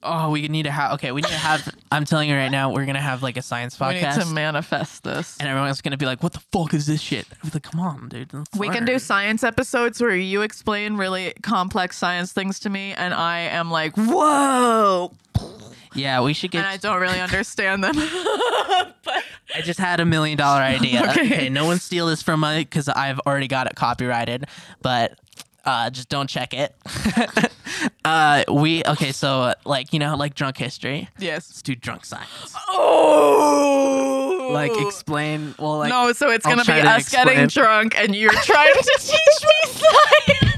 Oh, we need to have. Okay, we need to have. I'm telling you right now, we're gonna have like a science We need podcast. to manifest this. and everyone's gonna be like, "What the fuck is this shit?" I'm like, "Come on, dude." let's We can learn." do science episodes where you explain really complex science things to me, and I am like, whoa, Yeah, we should get. and I don't really understand them. but I just had a million dollar idea. Okay. okay. no one steal this from me because I've already got it copyrighted. But uh, just don't check it. uh, we okay. So like you know, like drunk history. yes. Let's do drunk science. Oh, Like explain. Well, like no, so it's I'll gonna be us getting drunk, and you're trying to teach me science.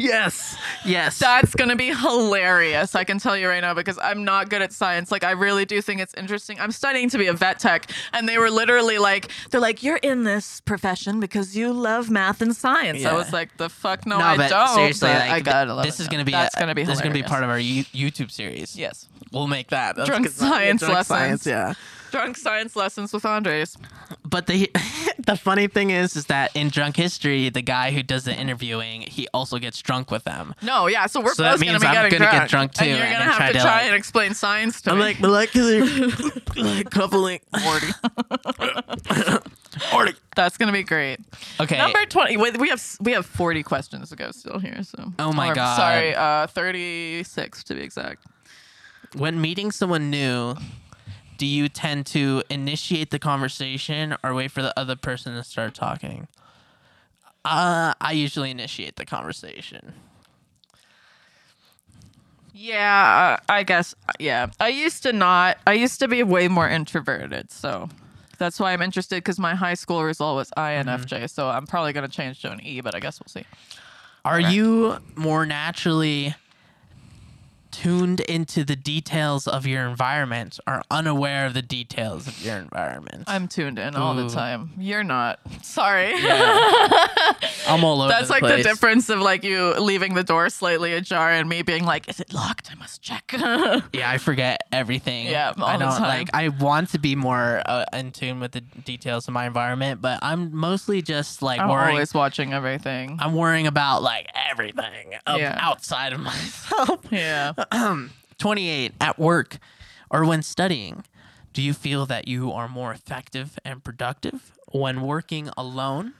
Yes, yes. That's gonna be hilarious. I can tell you right now because I'm not good at science. Like I really do think it's interesting. I'm studying to be a vet tech, and they were literally like, they're like, you're in this profession because you love math and science. I was like, the fuck no, no, I don't. seriously, but like, I gotta love this is gonna be that's a- gonna be this is gonna be part of our you- YouTube series. yes. We'll make that That's Drunk science Drunk lessons. Science, yeah. Drunk science lessons with Andres. But the the funny thing is, is that in drunk history, the guy who does the interviewing, he also gets drunk with them. No, yeah. So we're So that both means gonna be I'm getting gonna drunk, get drunk too, and you're gonna then have to to, try like- and explain science to I'm me. like molecular, like coupling. Forty. Forty. That's gonna be great. Okay. Number twenty. Wait, we have we have forty questions to go still here. So. Oh my Or, God. Sorry, uh, thirty-six to be exact. when meeting someone new, do you tend to initiate the conversation or wait for the other person to start talking? Uh, I usually initiate the conversation. Yeah, I guess. Yeah, I used to not. I used to be way more introverted, so that's why I'm interested. Because my high school result was INFJ, so I'm probably gonna change to an E, but I guess we'll see. Are you more naturally tuned into the details of your environment are unaware of the details of your environment? I'm tuned in all the Ooh. time. You're not. Sorry. I'm all over That's the like place. the difference of like you leaving the door slightly ajar and me being like, "Is it locked? I must check." Yeah, I forget everything. Yeah, all I the don't time. like. I want to be more uh, in tune with the details of my environment, but I'm mostly just like I'm worrying. always watching everything. I'm worrying about like everything up Yeah. outside of myself. yeah. 28 at work or when studying. Do you feel that you are more effective and productive when working alone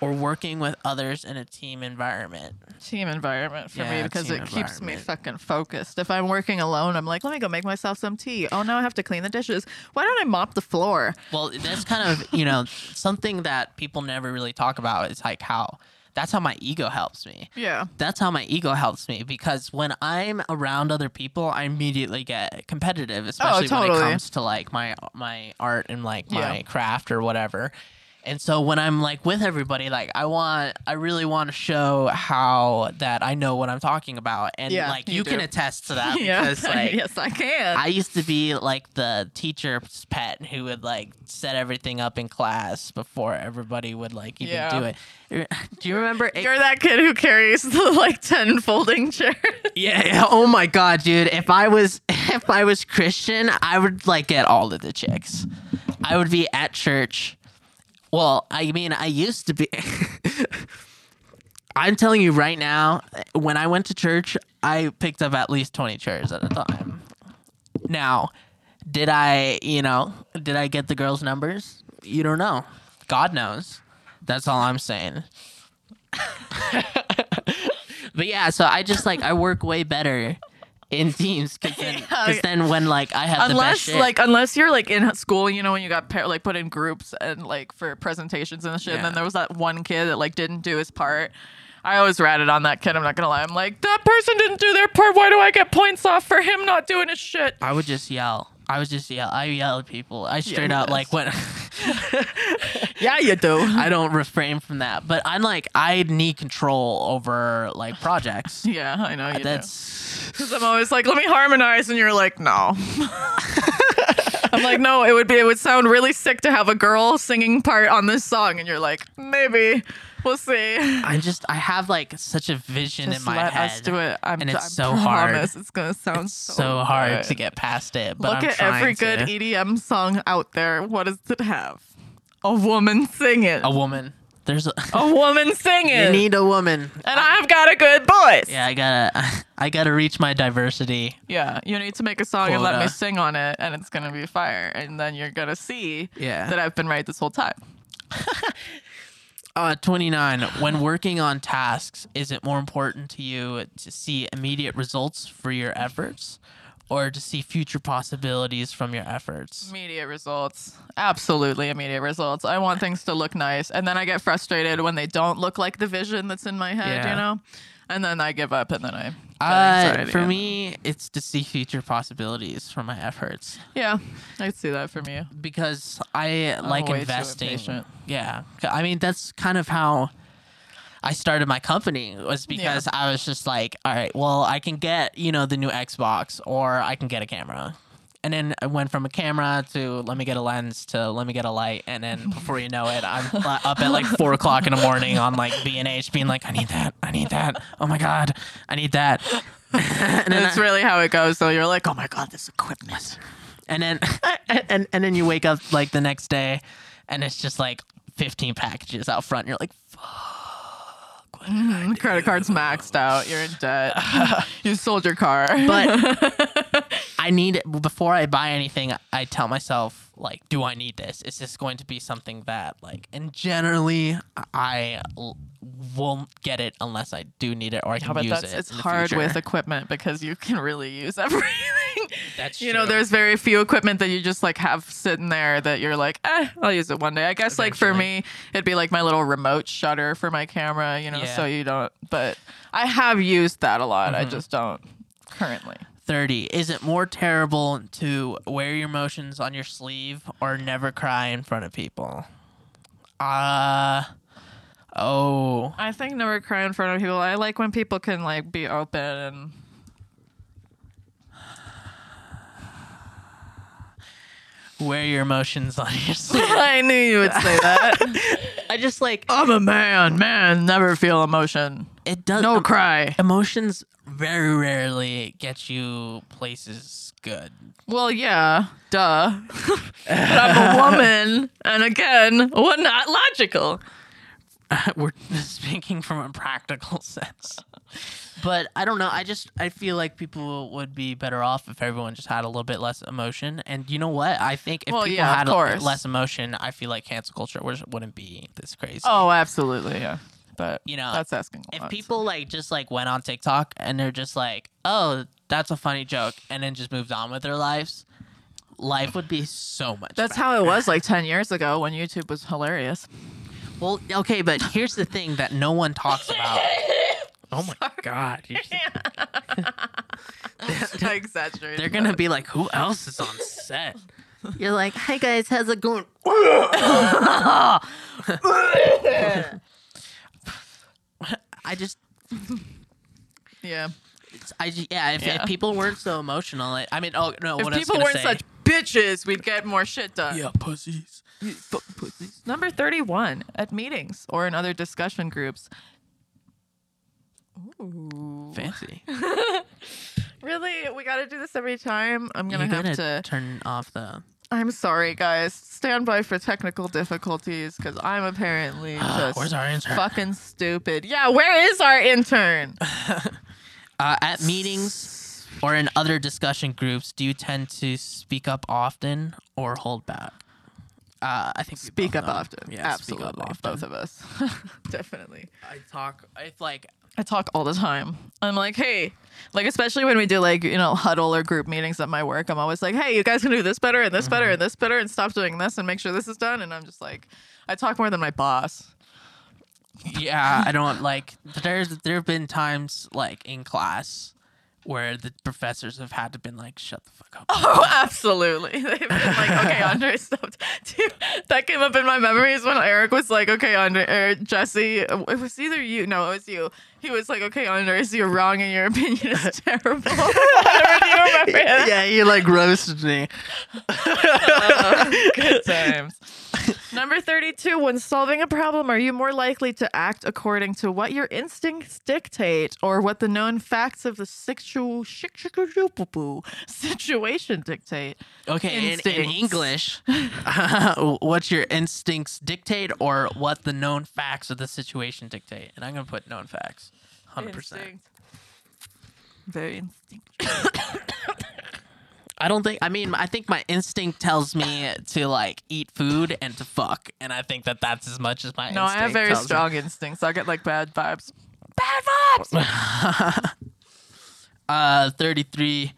or working with others in a team environment? Team environment for me because it keeps me fucking focused. If I'm working alone, I'm like, let me go make myself some tea. Oh, now I have to clean the dishes. Why don't I mop the floor? Well, that's kind of, you know, something that people never really talk about is like how that's how my ego helps me. Yeah. That's how my ego helps me because when I'm around other people, I immediately get competitive, especially when it comes to like my my art and like my Yeah. craft or whatever. And so when I'm like with everybody, like I want, I really want to show how that I know what I'm talking about, and Yeah, like you you, can attest to that Yeah. because like yes, I can. I used to be like the teacher's pet who would like set everything up in class before everybody would like even Yeah. do it. Do you remember? You're that kid who carries the like 10 folding chairs. Yeah, yeah. Oh my god, dude. If I was if I was Christian, I would like get all of the chicks. I would be at church. Well, I mean, I used to be I'm telling you right now, when I went to church, I picked up at least 20 chairs at a time. Now, did I, you know, did I get the girls' numbers? You don't know. God knows. That's all I'm saying. but yeah, so I just like I work way better in teams because then, oh, 'cause then when like I have the best unless like unless you're like in school, you know, when you got pair, like put in groups and like for presentations and shit. And then there was that one kid that like didn't do his part. I always ratted on that kid. I'm not gonna lie. I'm like, that person didn't do their part. Why do I get points off for him not doing his shit? I would just yell. I was just yell. I yell at people. I straight he out like what Yeah, you do. I don't refrain from that. But I'm like I need control over like projects. yeah, I know you. That's Because I'm always like, let me harmonize, and you're like, no. I'm like, no, it would be, it would sound really sick to have a girl singing part on this song, and you're like, maybe, we'll see. I just I have like such a vision Just in my let head. us do it. I'm, and it's I so hard. It's gonna sound It's so, so hard to get past it. But Look I'm at every trying good to. EDM song out there. What does it have? A woman singing. a woman. There's a A woman singing. you need a woman. and I've got a good voice. Yeah, I gotta I gotta reach my diversity. Yeah, you need to make a song and let me sing on it, and it's gonna be fire. And then you're gonna see Yeah. that I've been right this whole time. Uh, 29. When working on tasks, is it more important to you to see immediate results for your efforts or to see future possibilities from your efforts? Immediate results. Absolutely immediate results. I want things to look nice. And then I get frustrated when they don't look like the vision that's in my head, Yeah. you know? And then I give up and then I Uh, for me, it's to see future possibilities from my efforts Yeah, I see that from you. because I like way too investing. Yeah. I mean, that's kind of how I started my company was because I was just like, all right, well, I can get, you know, the new Xbox or I can get a camera. And then I went from a camera to let me get a lens to let me get a light. And then before you know it, I'm up at like four o'clock in the morning on like B&H being like, I need that. I need that. Oh my God. I need that. and That's I- really how it goes. So you're like, oh my god, this equipment. and then and and then you wake up like the next day and it's just like 15 packages out front. You're like, fuck. Mm, credit card's maxed out. You're in debt. you sold your car. but I need it before I buy anything. I tell myself like, do I need this? Is this going to be something that like? And generally, I l- won't get it unless I do need it or I can Yeah, but use that's it. it's hard with equipment because you can really use everything. That's you know, there's very few equipment that you just like have sitting there that you're like, eh, I'll use it one day. I guess like for me, it'd be like my little remote shutter for my camera, you know, so you don't. But I have used that a lot. Mm-hmm. I just don't currently. 30. Is it more terrible to wear your emotions on your sleeve or never cry in front of people? Uh oh. I think never cry in front of people. I like when people can like be open and Wear your emotions on your sleeve. I knew you would say that. I just like I'm a man, man, never feel emotion. it does No em- cry. Emotions very rarely get you places good. Well, yeah, duh. but I'm a woman, and again, what not logical. We're speaking from a practical sense. But I don't know. I just I feel like people would be better off if everyone just had a little bit less emotion. And you know what? I think if Well, people yeah, had a- less emotion, I feel like cancel culture wouldn't be this crazy. Oh, absolutely, yeah. But You know, that's asking. A if lot. people like just like went on TikTok and they're just like, "Oh, that's a funny joke," and then just moved on with their lives, life would be so much. that's better. how it was like ten years ago when YouTube was hilarious. Well, okay, but here's the thing that no one talks about. Oh my god, you're just- I exaggerated. they're gonna be like, "Who else is on set?" You're like, "Hey guys, how's it going?" I just, yeah. it's- I ju- yeah. If, Yeah. if people weren't so emotional, I, I mean, oh no, If what I was people gonna weren't say- such bitches, we'd get more shit done. yeah, pussies pussies. Number 31 at meetings or in other discussion groups. Ooh. Fancy. Really? We got to do this every time? I'm going to have gonna turn off the. I'm sorry, guys. Stand by for technical difficulties because I'm apparently just Where's our intern? fucking stupid. Yeah, where is our intern? Uh, at meetings or in other discussion groups, do you tend to speak up often or hold back? Uh, I think we Speak both up know. often. Yeah, speak Absolutely. up often. Both of us. Definitely. I talk. I like. I talk all the time. I'm like, hey, like especially when we do like you know huddle or group meetings at my work, I'm always like, hey, you guys can do this better and this better Mm-hmm. and this better and stop doing this and make sure this is done. And I'm just like, I talk more than my boss. Yeah, I don't like. There's there have been times like in class where the professors have had to been like, "Shut the fuck up." Oh, absolutely. They've been like, okay, Andre, stop. Dude, that came up in my memories when Eric was like, okay, Andre, er, Jesse, it was either you. No, it was you. He was like, okay, Andres, you're wrong and your opinion is terrible. I don't know if you remember it. yeah, you like roasted me. Oh, good times. Number 32. When solving a problem, are you more likely to act according to what your instincts dictate or what the known facts of the situ- situation dictate? Okay, in, in. English, what your instincts dictate or what the known facts of the situation dictate. And I'm gonna put known facts, hundred percent. Very instinct. I don't think. I mean, I think my instinct tells me to like eat food and to fuck, and I think that that's as much as my. No, I have instinct very tells me. strong instincts. I get like bad vibes. Bad vibes. Uh, thirty-three.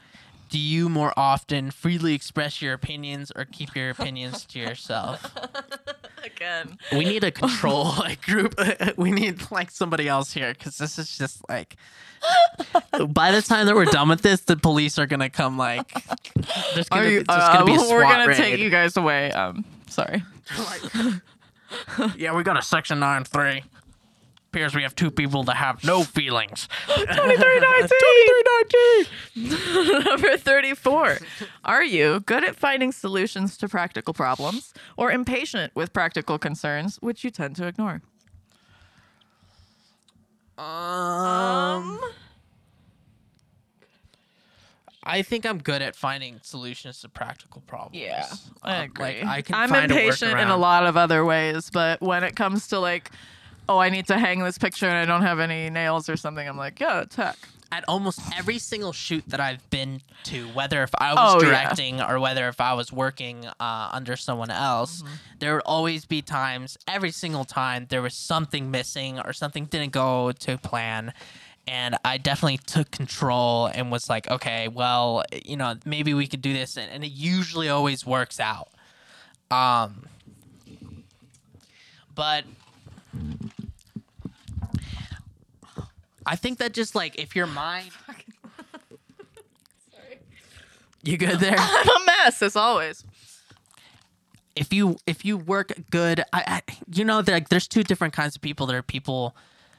Do you more often freely express your opinions or keep your opinions to yourself? Again. We need a control like group. we need like somebody else here because this is just like. By the time that we're done with this, the police are gonna come. Like, there's gonna, be, you, there's uh, gonna be a we're gonna raid. take you guys away. Um, sorry. yeah, we got a section nine three. Appears we have two people that have no feelings. 2319! 2319! Number 34. Are you good at finding solutions to practical problems or impatient with practical concerns, which you tend to ignore? Um, I think I'm good at finding solutions to practical problems. Yeah, I Um, agree. Like, I can I'm find impatient a in a lot of other ways, but when it comes to like, oh, I need to hang this picture and I don't have any nails or something, I'm like, yeah, tech. At almost every single shoot that I've been to, whether if I was Oh, yeah. directing or whether if I was working uh, under someone else, Mm-hmm. there would always be times, every single time, there was something missing or something didn't go to plan. And I definitely took control and was like, okay, well, you know, maybe we could do this. And, and it usually always works out. Um, but I think that just like if your mind. You good there? I'm a mess as always. if you if you work good, I, I you know that like, there's two different kinds of people. There are people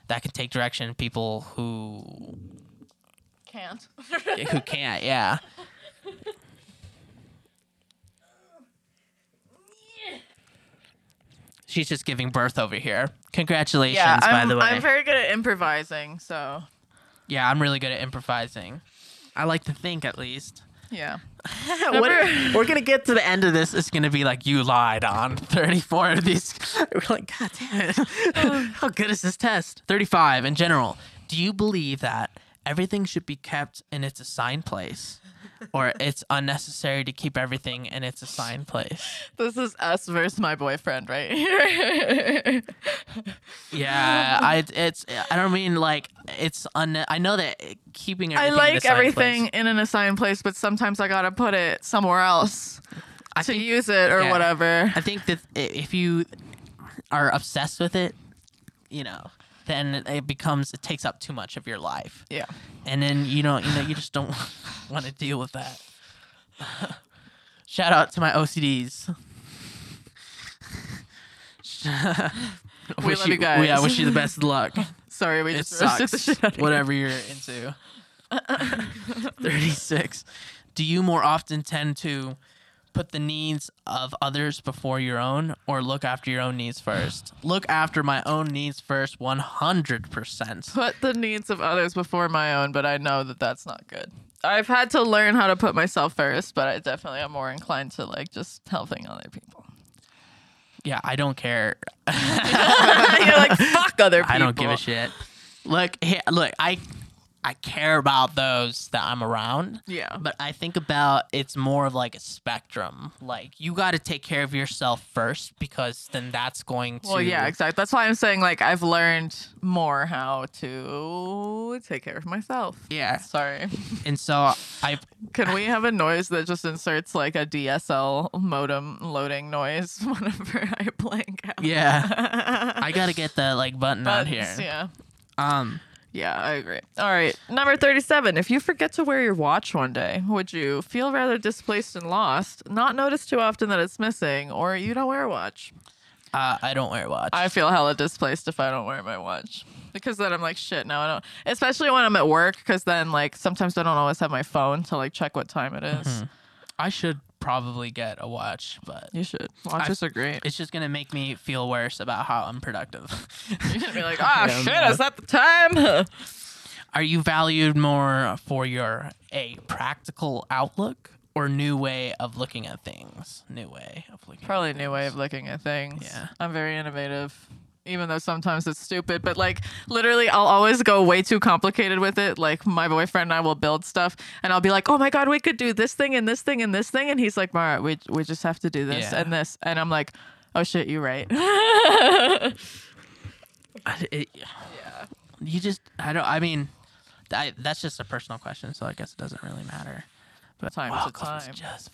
that can take direction, and people who Can't. who can't. Yeah. She's just giving birth over here. Congratulations, yeah, by the way. I'm very good at improvising, so yeah, I'm really good at improvising. I like to think, at least. yeah. What- we're gonna get to the end of this. It's gonna be like you lied on 34 of these. We're like, God damn it! How good is this test? 35 in general. Do you believe that everything should be kept in its assigned place, or it's unnecessary to keep everything in its assigned place? This is us versus my boyfriend right here. Yeah, I it's I don't mean like it's un. I know that keeping I everything in like assigned everything place- in an assigned place, but sometimes I gotta put it somewhere else I to think use it or yeah. whatever. I think that if you are obsessed with it, you know, then it becomes it takes up too much of your life, Yeah. and then you know, you know, you just don't want to deal with that. Shout out to my OCDs. We wish love you guys. Yeah, wish you the best of luck. Sorry, we It just sucks. shit out of you. Whatever you're into. 36. Do you more often tend to put the needs of others before your own or look after your own needs first? Look after my own needs first 100%. Put the needs of others before my own, but I know that that's not good. I've had to learn how to put myself first, but I definitely am more inclined to like just helping other people. Yeah, I don't care. You're like fuck other people. I don't give a shit. Look, here, look, I I care about those that I'm around. Yeah. But I think about it's more of like a spectrum. Like you got to take care of yourself first because then that's going to Well, yeah, exactly. That's why I'm saying like I've learned more how to take care of myself. Yeah. Sorry. And so I Can we have a noise that just inserts like a DSL modem loading noise whenever I blank out? yeah, I got to get the like button out here. Yeah. Um Yeah, I agree. All right. Number 37. If you forget to wear your watch one day, would you feel rather displaced and lost, not notice too often that it's missing, or you don't wear a watch? uh, I don't wear a watch. I feel hella displaced if I don't wear my watch. Because then I'm like, shit, now I don't. Especially when I'm at work, because then, like, sometimes I don't always have my phone to, like, check what time it is. I should probably get a watch, but You should. Watches are great. it's just gonna make me feel worse about how unproductive. You're to be like, ah, Yeah, shit, is that the time? Are you valued more for your a practical outlook or new way of looking at things? New way of looking. Probably a new way of looking at things. Yeah. I'm very innovative, even though sometimes it's stupid. But like, literally, I'll always go way too complicated with it. Like, my boyfriend and I will build stuff, and I'll be like, "Oh my god, we could do this thing and this thing and this thing," and he's like, "Mara, we we just have to do this Yeah. and this," and I'm like, "Oh shit, you're right." I- it- You just I don't. I mean, I, that's just a personal question, so I guess it doesn't really matter. But Time to time. just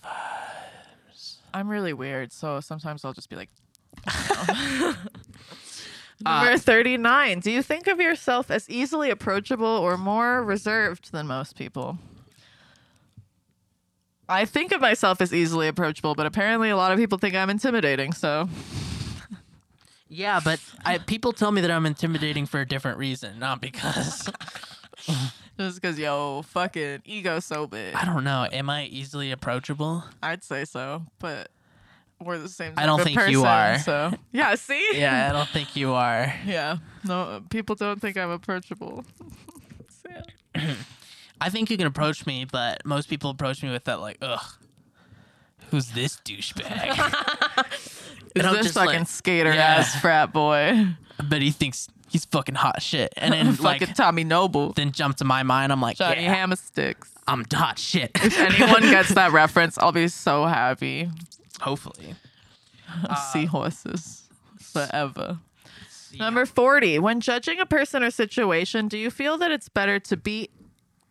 I'm really weird, so sometimes I'll just be like. Uh, Number 39. Do you think of yourself as easily approachable or more reserved than most people? I think of myself as easily approachable, but apparently a lot of people think I'm intimidating, so Yeah, but I, people tell me that I'm intimidating for a different reason, not because Just because yo fucking ego so big. I don't know. Am I easily approachable? I'd say so, but we're the same. I don't think you are. So yeah, see. Yeah, I don't think you are. Yeah. No, people don't think I'm approachable. I think you can approach me, but most people approach me with that like, ugh, who's this douchebag? Is And this just like, fucking skater yeah. ass frat boy? but he thinks he's fucking hot shit, and then fucking like Tommy Noble. then jump to my mind. I'm like, Johnny yeah, Hammersticks. I'm hot shit. If anyone gets that reference, I'll be so happy. Hopefully. Seahorses forever. Number 40. When judging a person or situation, do you feel that it's better to be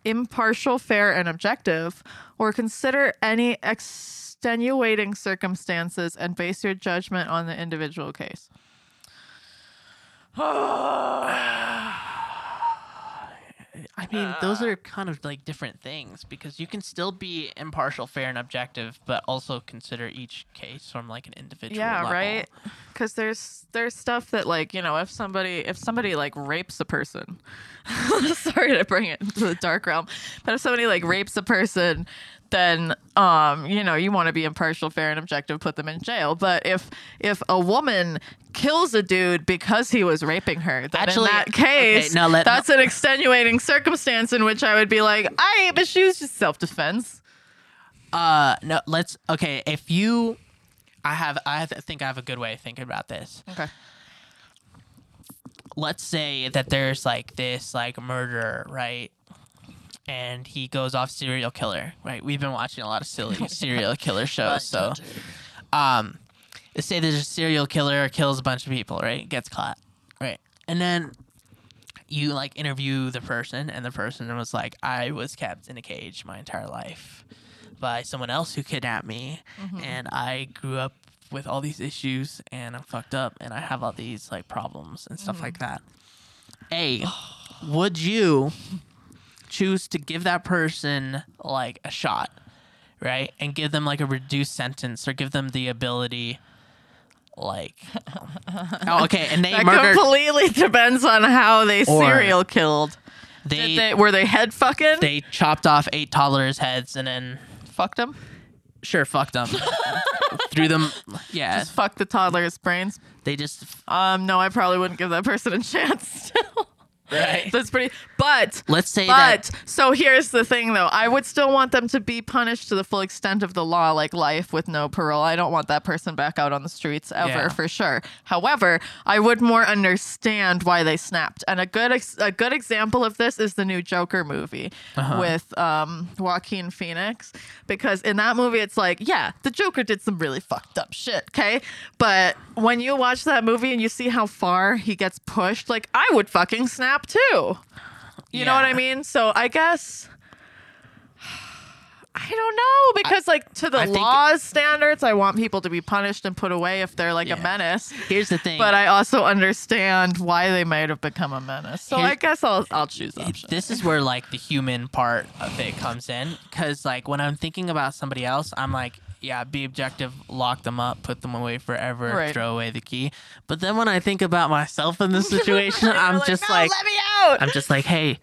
impartial, fair, and objective, or consider any extenuating circumstances and base your judgment on the individual case? I mean, those uh. are kind of like different things because you can still be impartial, fair, and objective, but also consider each case from like an individual. yeah level. right because there's there's stuff that like you know if somebody if somebody like rapes a person sorry to bring it into the dark realm but if somebody like rapes a person then um you know you want to be impartial fair and objective put them in jail but if if a woman kills a dude because he was raping her then Actually, in that okay, case now let- that's an extenuating circumstance in which i would be like i but she was just self-defense Uh, no, let's. Okay, if you, I have, I think I have a good way of thinking about this. okay let's say that there's like this like murderer, right? And he goes off serial killer, right? We've been watching a lot of silly serial killer shows, so um let's say there's a serial killer kills a bunch of people, right? Gets caught. Right. And then you like interview the person and the person was like, I was kept in a cage my entire life by someone else who kidnapped me and I grew up with all these issues and I'm fucked up and I have all these like problems and stuff like that. A, would you choose to give that person like a shot, right? And give them like a reduced sentence or give them the ability like oh, okay, and they that murdered completely depends on how they serial killed they, they were they head fucking? they chopped off eight toddlers' heads and then fucked them. sure fucked them. Threw them yeah. Just fuck the toddler's brains. they just Um, no, I probably wouldn't give that person a chance. Still, right. that's pretty. But Let's say but that so here's the thing, though. I would still want them to be punished to the full extent of the law, like life with no parole. I don't want that person back out on the streets ever, Yeah. for sure. However, I would more understand why they snapped. And a good ex- a good example of this is the new Joker movie Uh-huh. with um, Joaquin Phoenix, because in that movie, it's like, yeah, the Joker did some really fucked up shit, okay? But when you watch that movie and you see how far he gets pushed, like I would fucking snap too. You know what I mean? So I guess I don't know because like to the I think- law's standards, I want people to be punished and put away if they're like Yeah. a menace. here's the thing. But I also understand why they might have become a menace. So Here's- I guess I'll I'll choose option. this is where like the human part of it comes in because like when i'm thinking about somebody else i'm like yeah be objective lock them up put them away forever Right. throw away the key but then when i think about myself in this situation i'm You're just "No, like let me out. i'm just like hey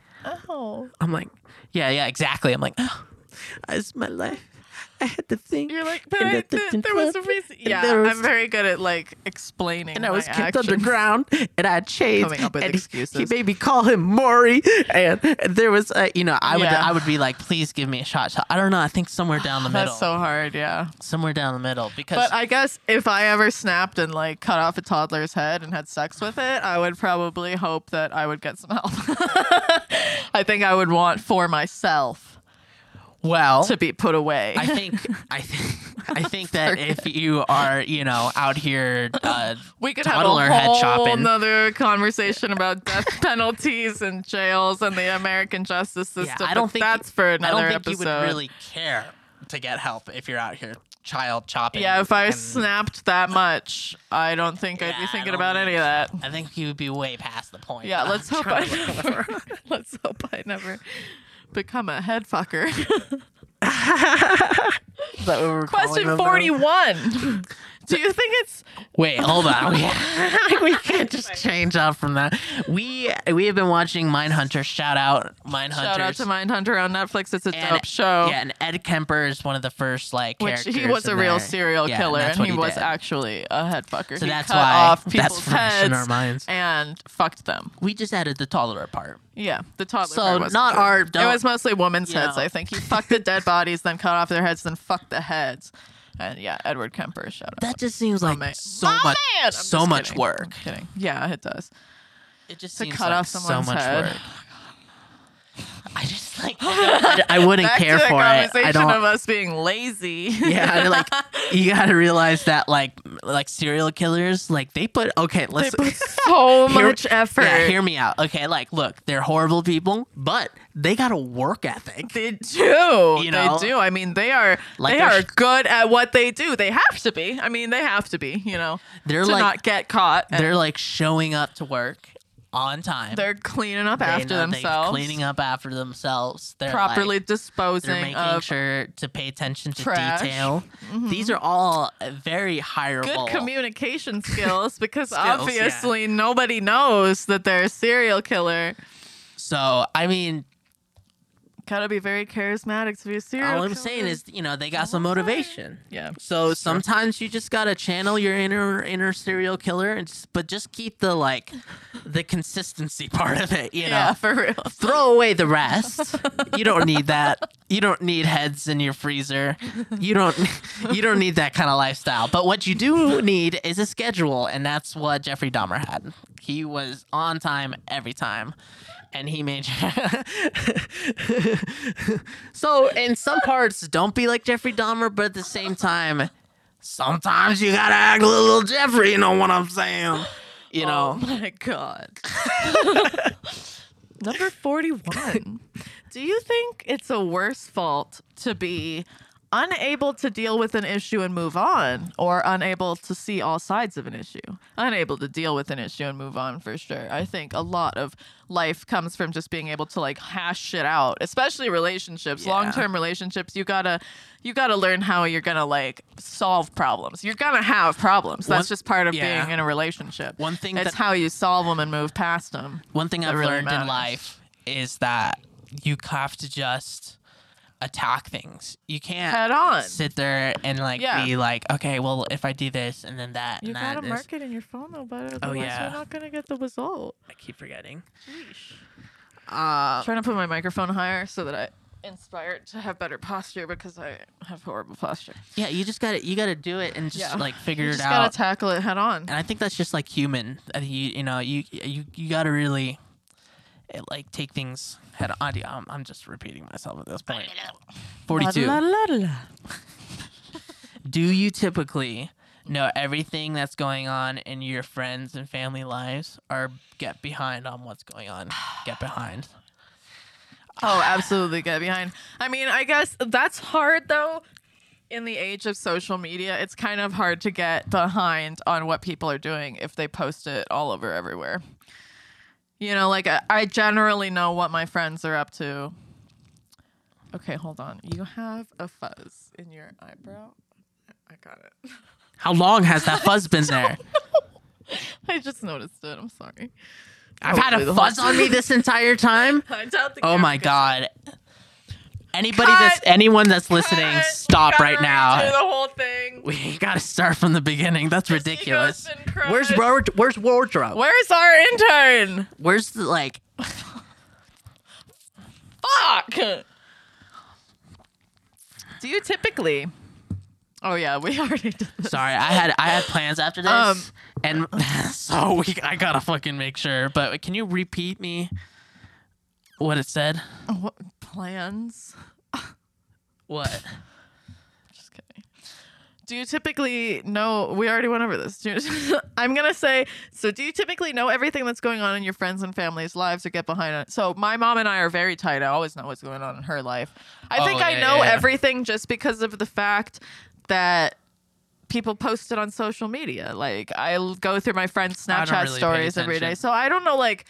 oh. i'm like yeah yeah exactly i'm like oh it's my life i had to think You're like, but I, the- there was a reason. Yeah, was- I'm very good at like explaining. and I was kept actions. underground, and I chased. Coming up with and he- excuses. He made me call him Maury, and, and there was, uh, you know, I would, Yeah. I would be like, please give me a shot. So I don't know. I think somewhere down the middle, That's so hard. Yeah. somewhere down the middle, because But I guess if I ever snapped and like cut off a toddler's head and had sex with it, I would probably hope that I would get some help. I think I would want for myself well, to be put away. I think, I think, I think that if you are, you know, out here, uh, we could have a head whole chopping. another conversation about death penalties and jails and the American justice yeah, system. I don't think that's for I another don't think episode. you would really care to get help if you're out here child chopping. yeah, if I and snapped that much, I don't think I'd be thinking about any of that. I think you would be way past the point. Yeah, let's hope I trying to look for. never. let's hope I never become a head fucker. Is that what we're calling Question them now? forty-one. Do you think it's Wait, hold on. We, we can't just change up from that. We we have been watching Mindhunter. Shout out Mindhunters. shout out to Mindhunter on Netflix? It's a And- dope show. Yeah, and Ed Kemper is one of the first like which characters. he was a real there. serial Yeah, killer, that's and what he, was did. actually a head fucker. So he that's cut why off that's people's fresh heads in our minds. and fucked them. We just added the toddler part. Yeah, the toddler. So part wasn't not our- It don't- was mostly women's you heads. know. I think he fucked the dead bodies, then cut off their heads, then fucked the heads. And yeah, Edward Kemper. Shout out. That just seems like man. so My much, man! So much kidding. work. I'm kidding. Yeah, it does. It just To seems cut like off so someone's much head. work. I just like I, I wouldn't Back care to the for it. I conversation don't. of us being lazy. yeah, and, like you got to realize that like like serial killers like they put okay they let's put so Hear- much effort. Yeah, hear me out. Okay, like look, they're horrible people, but they got a work ethic. They do. You know? they do. I mean, they are Like they they're are sh- good at what they do. They have to be. I mean, they have to be. You know, They're to like not get caught. and they're like showing up to work on time. they're cleaning up They after know themselves, cleaning up after themselves. They're properly like, disposing they're making sure to pay attention to trash. Mm-hmm. detail. These are all very good communication skills because Skills, yeah. obviously nobody knows that they're a serial killer. so I mean, Gotta be very charismatic to be a serial all. I'm saying is, you know, they got some All I'm saying. motivation. yeah. So sometimes you just gotta channel your inner inner serial killer, and just, but just keep the like the consistency part of it. You know, Yeah, for real. throw away the rest. you don't need that. You don't need heads in your freezer. You don't. You don't need that kind of lifestyle. But what you do need is a schedule, and that's what Jeffrey Dahmer had. He was on time every time. And he made so in some parts, don't be like Jeffrey Dahmer, but at the same time, sometimes you gotta act a little Jeffrey. You know what I'm saying? You oh know, Oh my god. Number 41. Do you think it's a worse fault to be unable to deal with an issue and move on or unable to see all sides of an issue? Unable to deal with an issue and move on for sure. I think a lot of life comes from just being able to like hash shit out, especially relationships, Yeah. long-term relationships. You got to you got to learn how you're to like solve problems. You're to have problems. That's One- just part of yeah. being in a relationship. One thing it's that- how you solve them and move past them. one thing I've really learned in life is that you have to just attack things. You can't Head on. sit there and like Yeah. be like, okay, well, if I do this and then that You and gotta mark it in your phone though, but otherwise Oh, yeah. you're not gonna get the result. I keep forgetting. Uh, trying to put my microphone higher so that I inspire it to have better posture because I have horrible posture. Yeah, you just gotta you gotta do it and just Yeah. like figure you it out. gotta tackle it head on. and I think that's just like human. I think you you know you you you gotta really like take things head on. I'm, I'm just repeating myself at this point. Forty two. Do you typically know everything that's going on in your friends and family lives, or get behind on what's going on? Get behind. Oh, absolutely get behind. I mean, I guess that's hard though. In the age of social media, it's kind of hard to get behind on what people are doing if they post it all over everywhere. You know, like I, I generally know what my friends are up to. Okay, hold on. You have a fuzz in your eyebrow. I got it. How long has that fuzz been there? I just noticed it. I'm sorry. I've had Hopefully a the whole fuzz on me this entire time. I doubt the Oh camera my gets god. Anybody Cut. that's anyone that's listening, Cut. stop right now. the whole thing. We gotta start from the beginning. That's This ridiculous. ego's been crushed. Where's ward- where's wardrobe? Where's our intern? Where's the like? Fuck. Do you typically? Oh yeah, we already did this. Sorry, I had I had plans after this, Um, and so we I gotta fucking make sure. But can you repeat me what it said? What plans? What? Just kidding. Do you typically know? We already went over this. You- I'm gonna say. So, do you typically know everything that's going on in your friends and family's lives, or get behind it? So, my mom and I are very tight. I always know what's going on in her life. I Oh, think I know yeah, yeah. everything just because of the fact that people post it on social media. Like, I go through my friends' Snapchat really stories every day, so I don't know. Like,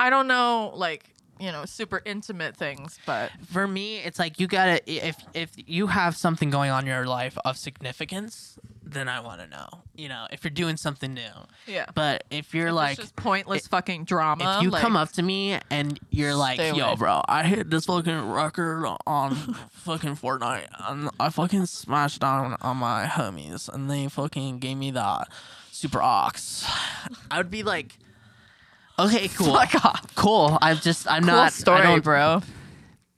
I don't know. Like. You know, super intimate things, but For me, it's like you gotta if if you have something going on in your life of significance, then I want to know. You know, if you're doing something new. Yeah. But if you're It's like, just pointless fucking drama. if you like, come up to me and you're like, "Yo, away. bro, I hit this fucking record on fucking Fortnite, and I fucking smashed down on my homies, and they fucking gave me that super ox," I would be like, "Okay, cool, Fuck off. cool." I'm just, I'm cool not. I story, don't- bro.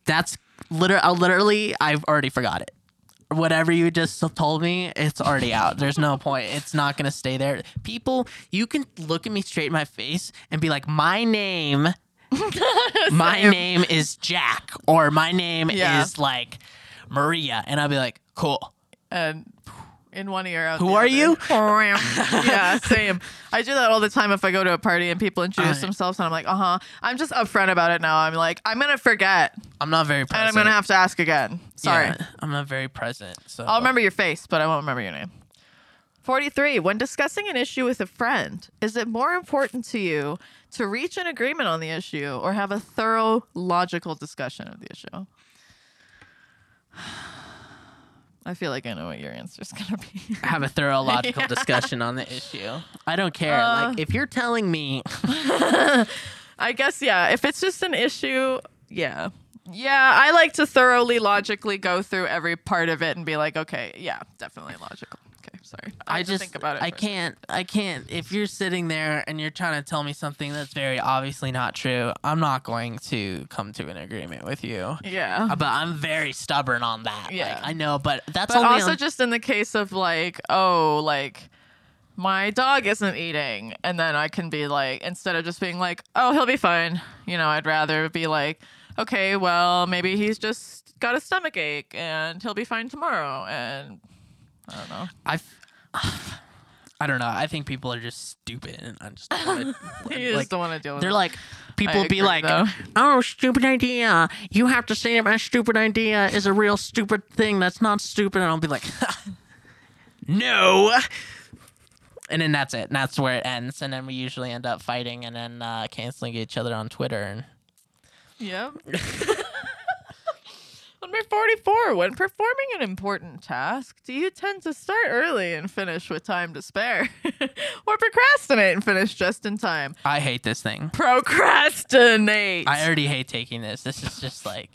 That's literally, I uh, literally, I've already forgot it. Whatever you just told me, it's already out. There's no point. It's not gonna stay there. People, you can look at me straight in my face and be like, "My name, my name is Jack," or "My name Yeah. is like Maria," and I'll be like, "Cool." and in one ear out. Who the are other. you? yeah, same. I do that all the time if I go to a party and people introduce Alright. themselves and I'm like, uh huh. I'm just upfront about it now. I'm like, I'm gonna forget I'm not very present. and I'm gonna have to ask again. Sorry. Yeah, I'm not very present. So I'll remember your face, but I won't remember your name. 43. When discussing an issue with a friend, is it more important to you to reach an agreement on the issue or have a thorough, logical discussion of the issue? I feel like I know what your answer is going to be. have a thorough logical discussion on the issue. I don't care. Uh, like if you're telling me I guess, yeah. If it's just an issue, yeah. Yeah, I like to thoroughly, logically go through every part of it and be like, okay, yeah, definitely logical. Okay, sorry. I have to just think about it. I can't I can't if you're sitting there and you're trying to tell me something that's very obviously not true, I'm not going to come to an agreement with you. Yeah. Uh, But I'm very stubborn on that. Like, Yeah. I know, but that's But only also on- just in the case of like, oh, like my dog isn't eating, and then I can be like, instead of just being like, oh, he'll be fine. You know, I'd rather be like, okay, well, maybe he's just got a stomach ache, and he'll be fine tomorrow, and I don't know. I f- I don't know. I think people are just stupid and I just don't wanna, You like, just don't want to deal with They're it. like people be agree, like, though. "Oh, stupid idea. You have to say that my stupid idea is a real stupid thing that's not stupid." And I'll be like, "No." And then that's it. And that's where it ends. And then we usually end up fighting and then uh, canceling each other on Twitter. And Yep. Number 44. When performing an important task, do you tend to start early and finish with time to spare? or procrastinate and finish just in time? I hate this thing. Procrastinate. I already hate taking this. This is just like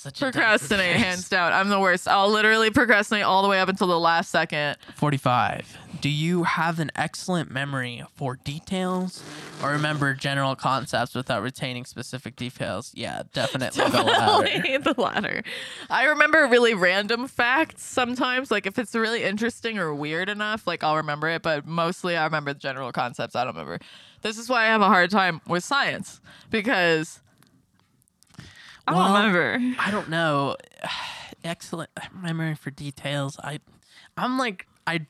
such a procrastinate, hands down. I'm the worst. I'll literally procrastinate all the way up until the last second. 45. Do you have an excellent memory for details or remember general concepts without retaining specific details? Yeah, definitely the latter. Definitely the latter. I remember really random facts sometimes. Like if it's really interesting or weird enough, like I'll remember it. But mostly I remember the general concepts. I don't remember. This is why I have a hard time with science because I don't Well, remember. I don't know. Excellent memory for details. I I'm like I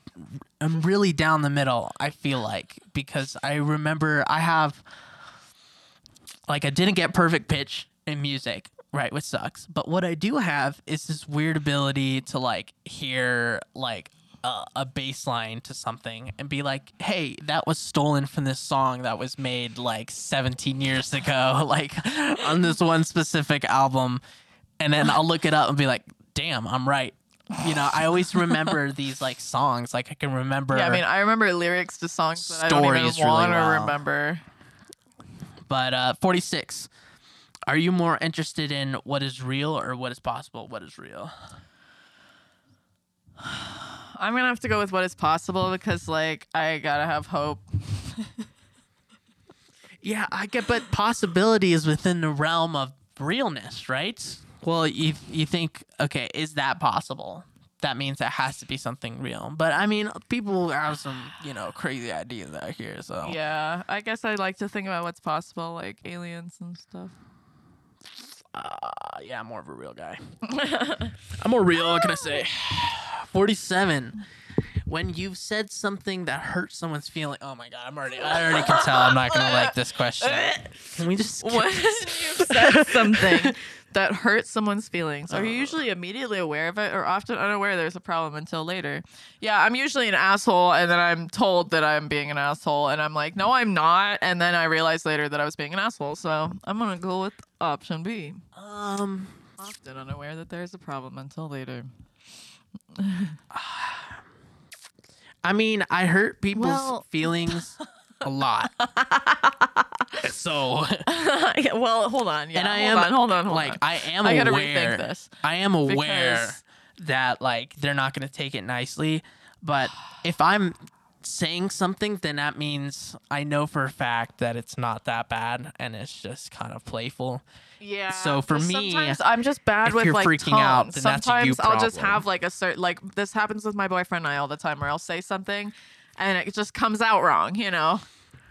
I'm really down the middle, I feel like, because I remember I have like I didn't get perfect pitch in music, right, which sucks. But what I do have is this weird ability to like hear like a, a bass line to something and be like, "Hey, that was stolen from this song that was made like 17 years ago, like on this one specific album." And then I'll look it up and be like, "Damn, I'm right." You know, I always remember these like songs. Like I can remember. Yeah, I mean, I remember lyrics to songs that I don't even really want to well. remember. But uh, 46. Are you more interested in what is real or what is possible? What is real? I'm gonna have to go with what is possible because, like, I gotta have hope. Yeah, I get, but possibility is within the realm of realness, right? Well, you you think, okay, is that possible? That means it has to be something real. But I mean, people have some, you know, crazy ideas out here. So Yeah, I guess I like to think about what's possible, like aliens and stuff. Uh, yeah, I'm more of a real guy. I'm more real. What can I say? 47. When you've said something that hurts someone's feeling, oh my god, I'm already, I already can tell I'm not gonna like this question. Can we just? when you've said something that hurts someone's feelings, are you usually immediately aware of it or often unaware there's a problem until later? Yeah, I'm usually an asshole and then I'm told that I'm being an asshole and I'm like, no, I'm not. And then I realize later that I was being an asshole. So I'm going to go with option B. Um, Often unaware that there's a problem until later. I mean, I hurt people's Well- feelings a lot. so, Yeah, well, hold on. Yeah, and I hold am on, hold on, hold like on. I am I gotta aware. rethink this I am aware because- that like they're not going to take it nicely, but if I'm saying something, then that means I know for a fact that it's not that bad and it's just kind of playful. Yeah. So for me, sometimes I'm just bad if with you're like freaking out, that's you sometimes I'll just have like a certain like this happens with my boyfriend and I all the time, where I'll say something, and it just comes out wrong, you know.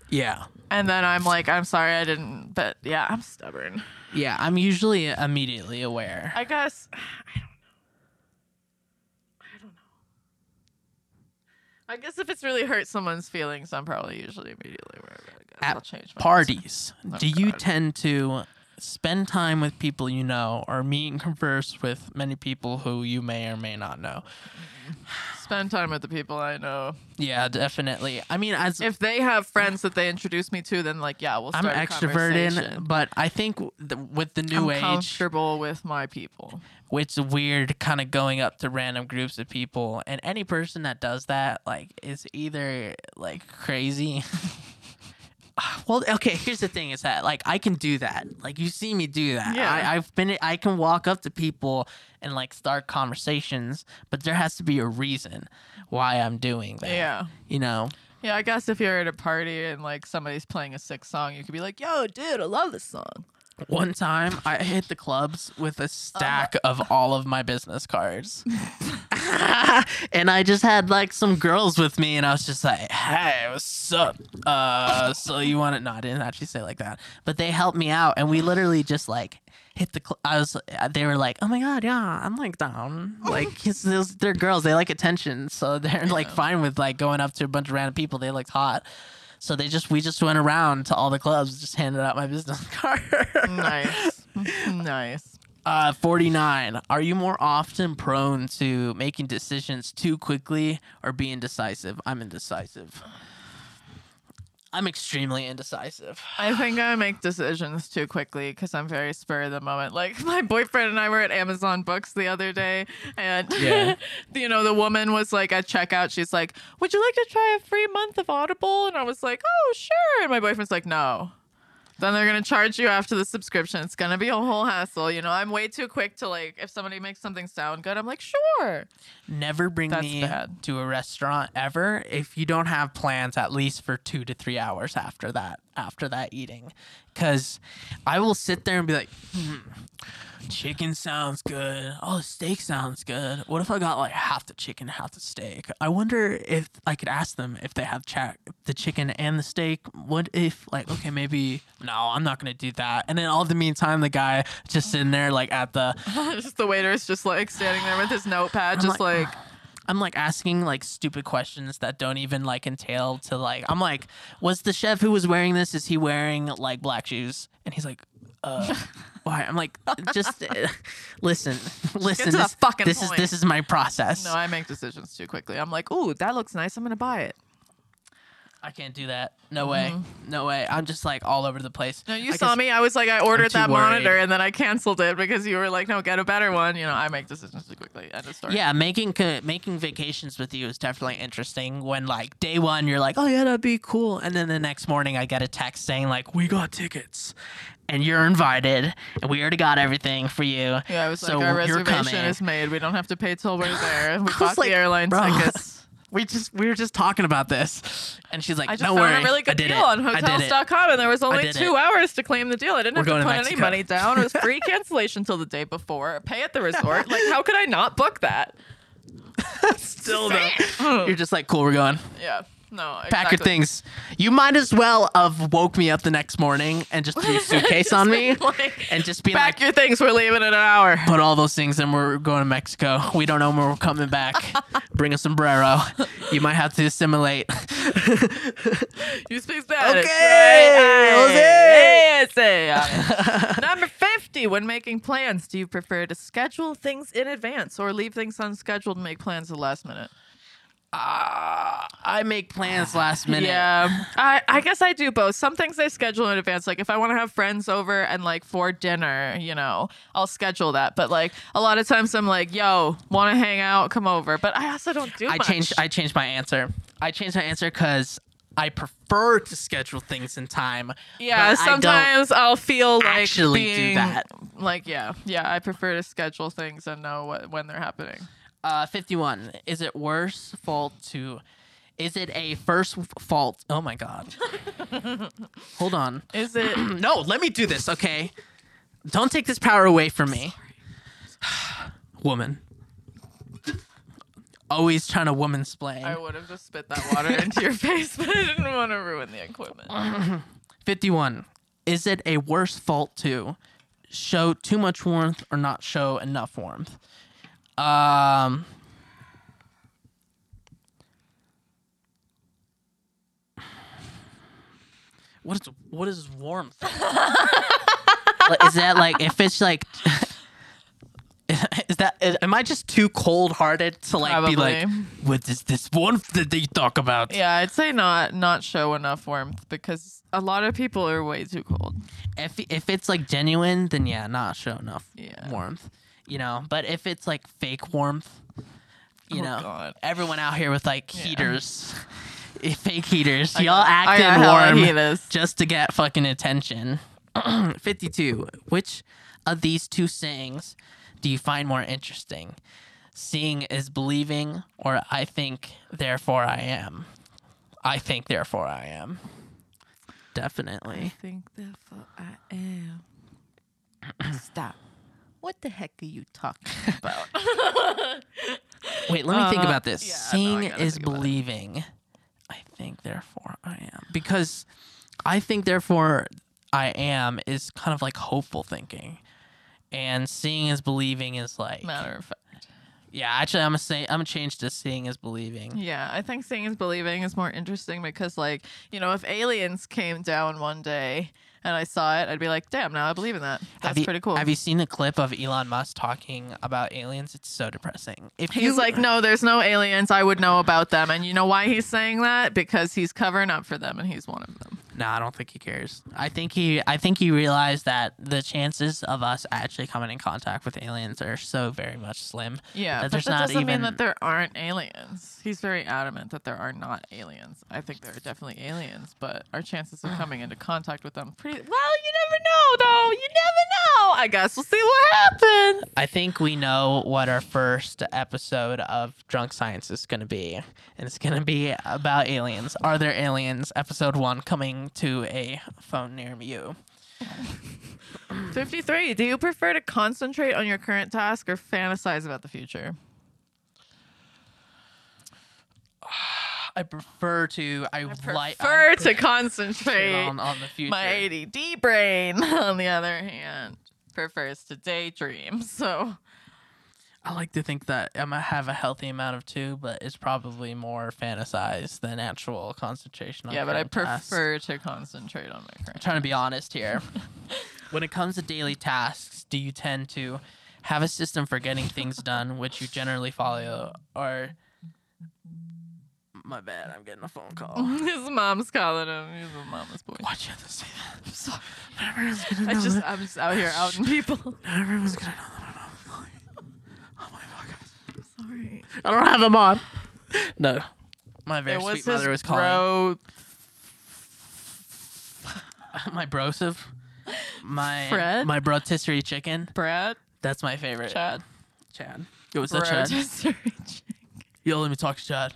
Yeah. And then I'm like, I'm sorry, I didn't. But yeah, I'm stubborn. Yeah, I'm usually immediately aware. I guess I don't know. I don't know. I guess if it's really hurt someone's feelings, I'm probably usually immediately aware of it. I guess At I'll change my Parties. Oh, Do you God. tend to spend time with people you know or meet and converse with many people who you may or may not know? Spend time with the people I know. Yeah, definitely. I mean, as If they have friends that they introduce me to, then like yeah, we'll Start I'm extroverted, but I think the, with the new I'm age, comfortable with my people. it's weird kind of going up to random groups of people, and any person that does that, like, is either like crazy. well, okay. Here's the thing: is that like I can do that. Like you see me do that. Yeah. I, I've been. I can walk up to people and like start conversations, but there has to be a reason why I'm doing that. Yeah. You know. Yeah, I guess if you're at a party and like somebody's playing a sick song, you could be like, "Yo, dude, I love this song." One time I hit the clubs with a stack Uh-huh. of all of my business cards. and I just had like some girls with me and I was just like, hey, what's up? Uh, so you want it? No, I didn't actually say like that. But they helped me out and we literally just like hit the, cl- I was, they were like, oh my God, yeah, I'm like down. Like, those- they're girls, they like attention. So they're like fine with like going up to a bunch of random people they looked hot. So they just, we just went around to all the clubs, just handed out my business card. Nice, nice. Uh, 49. Are you more often prone to making decisions too quickly or being decisive? I'm indecisive. I'm extremely indecisive. I think I make decisions too quickly because I'm very spur of the moment. Like my boyfriend and I were at Amazon Books the other day, and Yeah. you know the woman was like at checkout. She's like, "Would you like to try a free month of Audible?" And I was like, "Oh, sure." And my boyfriend's like, "No." Then they're gonna charge you after the subscription. It's gonna be a whole hassle. You know, I'm way too quick to like if somebody makes something sound good, I'm like, sure. Never bring That's me bad. to a restaurant ever if you don't have plans at least for two to three hours after that, after that eating. Because I will sit there and be like, hmm, chicken sounds good. Oh, the steak sounds good. What if I got like half the chicken, half the steak? I wonder if I could ask them if they have cha- the chicken and the steak. What if, like, okay, maybe, no, I'm not going to do that. And then all the meantime, the guy just sitting there, like, at the, just the waiter's just like standing there with his notepad, I'm just like, like I'm like asking like stupid questions that don't even like entail to like I'm like, was the chef who was wearing this is he wearing like black shoes? And he's like, uh, why? I'm like, just uh, listen, listen. this, fucking this is point. this is my process. No, I make decisions too quickly. I'm like, ooh, that looks nice. I'm gonna buy it. I can't do that. No way. Mm-hmm. No way. I'm just like all over the place. No, you I saw guess- me. I was like, I ordered too that worried. monitor and then I canceled it because you were like, no, get a better one. You know, I make decisions too quickly. End of story. Yeah, making co- making vacations with you is definitely interesting. When like day one, you're like, "Oh yeah, that'd be cool," and then the next morning, I get a text saying like, "We got tickets, and you're invited, and we already got everything for you." Yeah, I was so like, our you're reservation coming." is made. We don't have to pay till we're there. We bought like, the airline "Bro, tickets. We just we were just talking about this, and she's like, I just "Don't found worry, a really I good did deal it. on I did it." hotels.com and there was only did two it. hours to claim the deal. I didn't We're have to going put to any Mexico. money down. It was free cancellation till the day before. Pay at the resort. Like, how could I not book that? Still though, you're just like, "Cool, we're going." Yeah. No. Pack your things. You might as well have woke me up the next morning and just threw a suitcase on me, Like, and just be Pack like, your things. We're leaving in an hour. put all those things and we're going to Mexico. We don't know when we're coming back. Bring a sombrero. You might have to assimilate. You speak Spanish. Okay, right? Hey, Jose. Eh, Number 50. When making plans, do you prefer to schedule things in advance or leave things unscheduled and make plans at the last minute? Uh, I make plans last minute. Yeah, I, I guess I do both. Some things I schedule in advance. Like if I want to have friends over and like for dinner, you know, I'll schedule that. But like a lot of times I'm like, yo, want to hang out? Come over. But I also don't do I much. changed. I changed my answer. I changed my answer because I prefer to schedule things in time. yeah, but I don't sometimes I'll feel like actually do that. Like yeah, yeah, I prefer to schedule things and know what when they're happening. Uh, 51. Is it worse fault to. Is it a first fault? Oh my God. Hold on. Is it? No, let me do this, okay? Don't take this power away from me. Woman. Always trying to woman splain. I would have just spit that water into your face, but I didn't want to ruin the equipment. 51. Is it a worse fault to show too much warmth or not show enough warmth? Um. What is what is warmth? Is that like if it's like is that is, am I just too cold hearted to like be like Probably. what is this warmth that you talk about? Yeah, I'd say not not show enough warmth because a lot of people are way too cold. if if it's like genuine, then yeah, not show enough Yeah. warmth, you know. But if it's like fake warmth, you Oh, know, God. everyone out here with like heaters, eh, fake heaters, I y'all acting warm just to get fucking attention. Fifty-two. Which of these two sayings do you find more interesting? Seeing is believing, or I think, therefore I am. I think, therefore I am. Definitely. I think therefore I am. Stop. What the heck are you talking about? Wait, let me think Uh, about this. yeah, no, I Seeing gotta is think about it. believing. I think, therefore, I am. Because I think, therefore, I am is kind of like hopeful thinking. And seeing is believing is like, Matter of fact. yeah. Actually, I'm gonna say I'm gonna change to seeing is believing. Yeah, I think seeing is believing is more interesting because, like, you know, if aliens came down one day and I saw it, I'd be like, damn, now I believe in that. That's you, pretty cool. Have you seen the clip of Elon Musk talking about aliens? It's so depressing. If He's you, like, no, there's no aliens. I would know about them. And you know why he's saying that? Because he's covering up for them and he's one of them. No, I don't think he cares. I think he I think he realized that the chances of us actually coming in contact with aliens are so very much slim. Yeah, that but that doesn't even mean that there aren't aliens. He's very adamant that there are not aliens. I think there are definitely aliens, but our chances of coming into contact with them pretty well. You never know, though. You never know. I guess we'll see what happens. I think we know what our first episode of Drunk Science is going to be. And it's going to be about aliens. Are there aliens? Episode 1 coming to a phone near you. Fifty-three. Do you prefer to concentrate on your current task or fantasize about the future? I prefer to I, like Prefer I to concentrate. on, on the future. My ADD brain, on the other hand, prefers to daydream. So I like to think that I'm gonna have a healthy amount of two, but it's probably more fantasized than actual concentration on yeah, but I tasks. prefer to concentrate on my current. trying to be honest here. when it comes to daily tasks, do you tend to have a system for getting things done, which you generally follow, or my bad, I'm getting a phone call. His mom's calling him. He's a mama's boy. Why'd you have to say that? I'm sorry. Everyone's gonna I just that. I'm just out here outing people. Everyone's gonna know that I'm calling. Oh my god. I don't have them on. No. My very It was sweet mother his was calling. bro. my brosive. My Fred? my rotisserie chicken. Brad. That's my favorite. Chad. Chad. It was up, Chad? Rotisserie Yo, let me talk to Chad.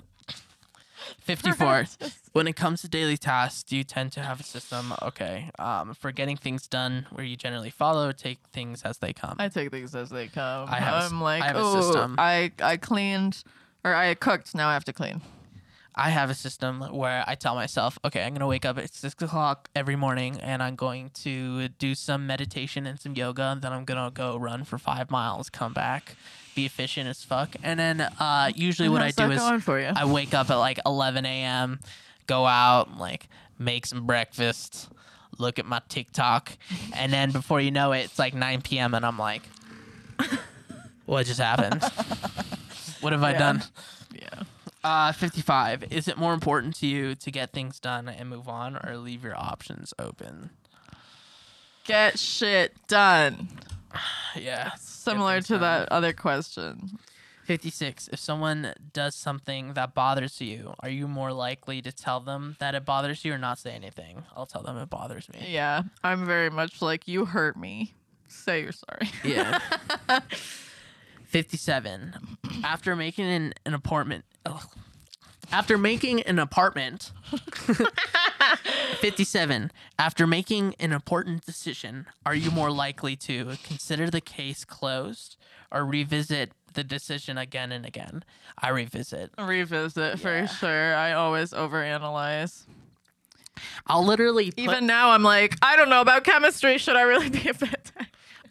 54. When it comes to daily tasks, do you tend to have a system? Okay. Um, for getting things done where you generally follow take things as they come? I take things as they come. I have I'm like, I have a oh, system." I I cleaned or I cooked. Now I have to clean. I have a system where I tell myself, okay, I'm going to wake up at six o'clock every morning and I'm going to do some meditation and some yoga. And then I'm going to go run for five miles, come back, be efficient as fuck. And then uh, usually what I do is? I wake up at like 11 a.m., go out, like make some breakfast, look at my TikTok. And then before you know it, it's like 9 p.m. and I'm like, what just happened? what have I done? yeah. Uh, 55. Is it more important to you to get things done and move on or leave your options open? Get shit done. Yeah. Similar to done. that other question. 56. If someone does something that bothers you, are you more likely to tell them that it bothers you or not say anything? I'll tell them it bothers me. Yeah, I'm very much like you hurt me. Say you're sorry. Yeah. 57. After making an, an apartment. After making an apartment. 57. After making an important decision, are you more likely to consider the case closed or revisit the decision again and again? I revisit. Revisit for sure. I always overanalyze. I'll literally put, Even now, I'm like, I don't know about chemistry. Should I really be a vet?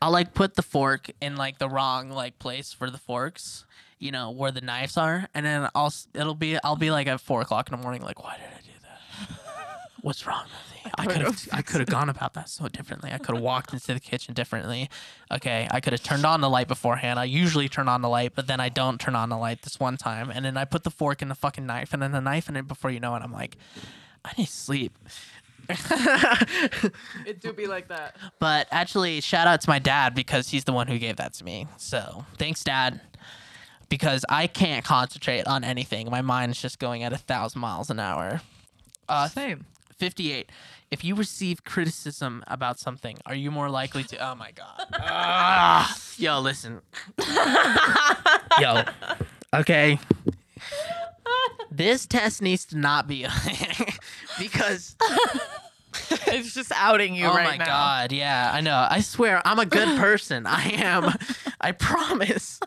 I'll like put the fork in like the wrong like place for the forks, you know, where the knives are, and then I'll it'll be I'll be like at four o'clock in the morning, like, why did I do that? What's wrong with me? I could have I could have gone about that so differently. I could have walked into the kitchen differently. Okay, I could have turned on the light beforehand. I usually turn on the light, but then I don't turn on the light this one time, and then I put the fork in the fucking knife, and then the knife in it before you know it, I'm like, I need sleep. It do be like that. But actually, shout out to my dad because he's the one who gave that to me. So thanks, dad. Because I can't concentrate on anything. My mind's just going at a thousand miles an hour. Uh, Same. 58. If you receive criticism about something, are you more likely to? Oh my God. Ah, yo, listen. yo. Okay. This test needs to not be because it's just outing you oh right my god, yeah, I know. I swear, I'm a good person. I am. I promise.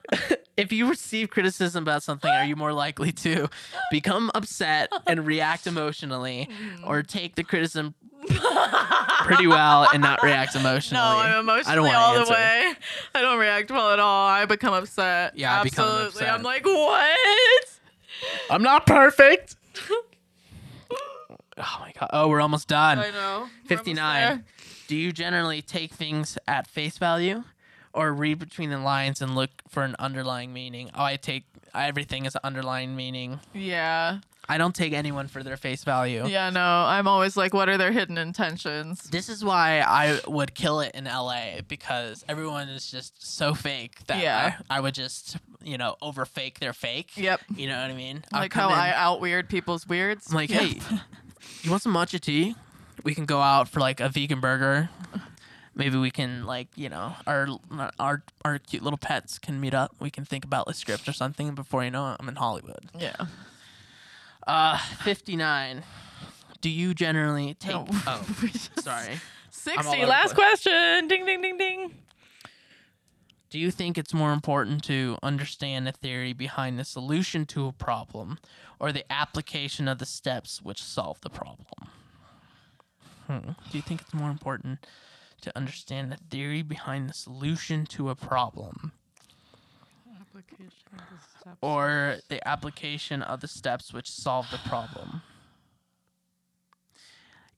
if you receive criticism about something, are you more likely to become upset and react emotionally, mm. or take the criticism pretty well and not react emotionally? No, I'm emotionally I don't wanna all the answer. way. I don't react well at all. I become upset. Yeah, I become Absolutely. upset. I'm like, what? I'm not perfect. Oh my god. Oh, we're almost done. I know. 59. Do you generally take things at face value or read between the lines and look for an underlying meaning? Oh, I take everything as an underlying meaning. Yeah. I don't take anyone for their face value. Yeah, no. I'm always like, what are their hidden intentions? This is why I would kill it in LA because everyone is just so fake that Yeah. I, I would just, you know, over fake their fake. Yep. You know what I mean? I'll Like come how in- I out weird people's weirds. I'm like, hey, you want some matcha tea? We can go out for like a vegan burger. Maybe we can like you know our our our cute little pets can meet up. We can think about a script or something. Before you know it, I'm in Hollywood. Yeah. Uh, fifty nine. Do you generally take? No. Oh, sorry. 60. Last question. Ding, ding, ding, ding. Do you think it's more important to understand the theory behind the solution to a problem, or the application of the steps which solve the problem? Hmm. Do you think it's more important to understand the theory behind the solution to a problem, or the application of the steps which solve the problem?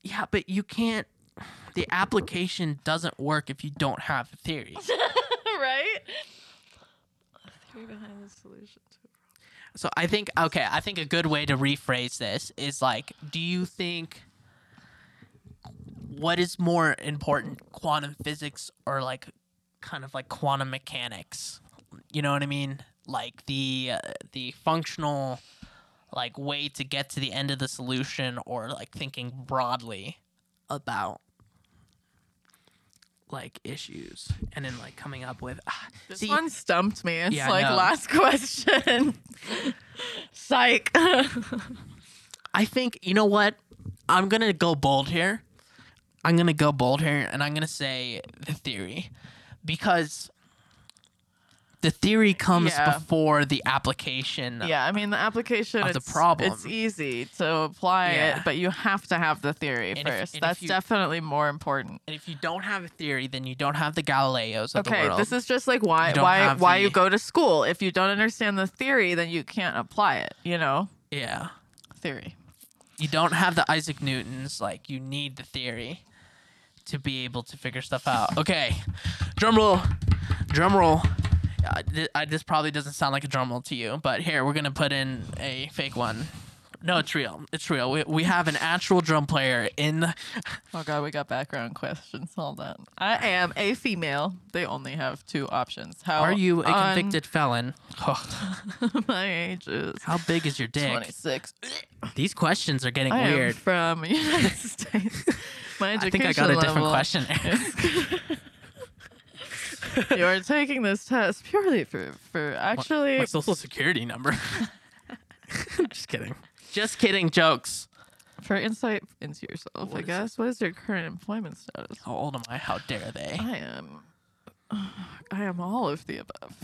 Yeah, but you can't. The application doesn't work if you don't have the theory. right? Theory behind the solution to So I think okay, I think a good way to rephrase this is like, do you think what is more important, quantum physics or like kind of like quantum mechanics? You know what I mean? Like the uh, the functional like way to get to the end of the solution or like thinking broadly about like issues and then like coming up with ah, This see, one stumped me. It's Yeah, like last question. Psych. I think you know what? I'm gonna go bold here. I'm gonna go bold here, and I'm gonna say the theory, because the theory comes Yeah. before the application. yeah, I mean the application Of the problem. It's easy to apply Yeah. it, but you have to have the theory And first. if That's you- definitely more important. And if you don't have a theory, then you don't have the Galileos of the Okay, world. this is just like why why why the- you go to school. If you don't understand the theory, then you can't apply it, you know? yeah. Theory. You don't have the Isaac Newtons. Like you need the theory to be able to figure stuff out. Okay, drum roll, drum roll. I, this probably doesn't sound like a drum roll to you, but here we're gonna put in a fake one. No, it's real. It's real. We, we have an actual drum player in. The, Oh god, we got background questions. Hold on. I am a female. They only have two options. How are you a un- convicted felon? Oh, My age is how big is your dick? 26. These questions are getting I am weird. from United States. My education I think I got a different question. you are taking this test purely for for actually My social security number. Just kidding. Just kidding. Jokes. for insight into yourself. I is guess. What is your current employment status? How old am I? How dare they? I am. I am all of the above.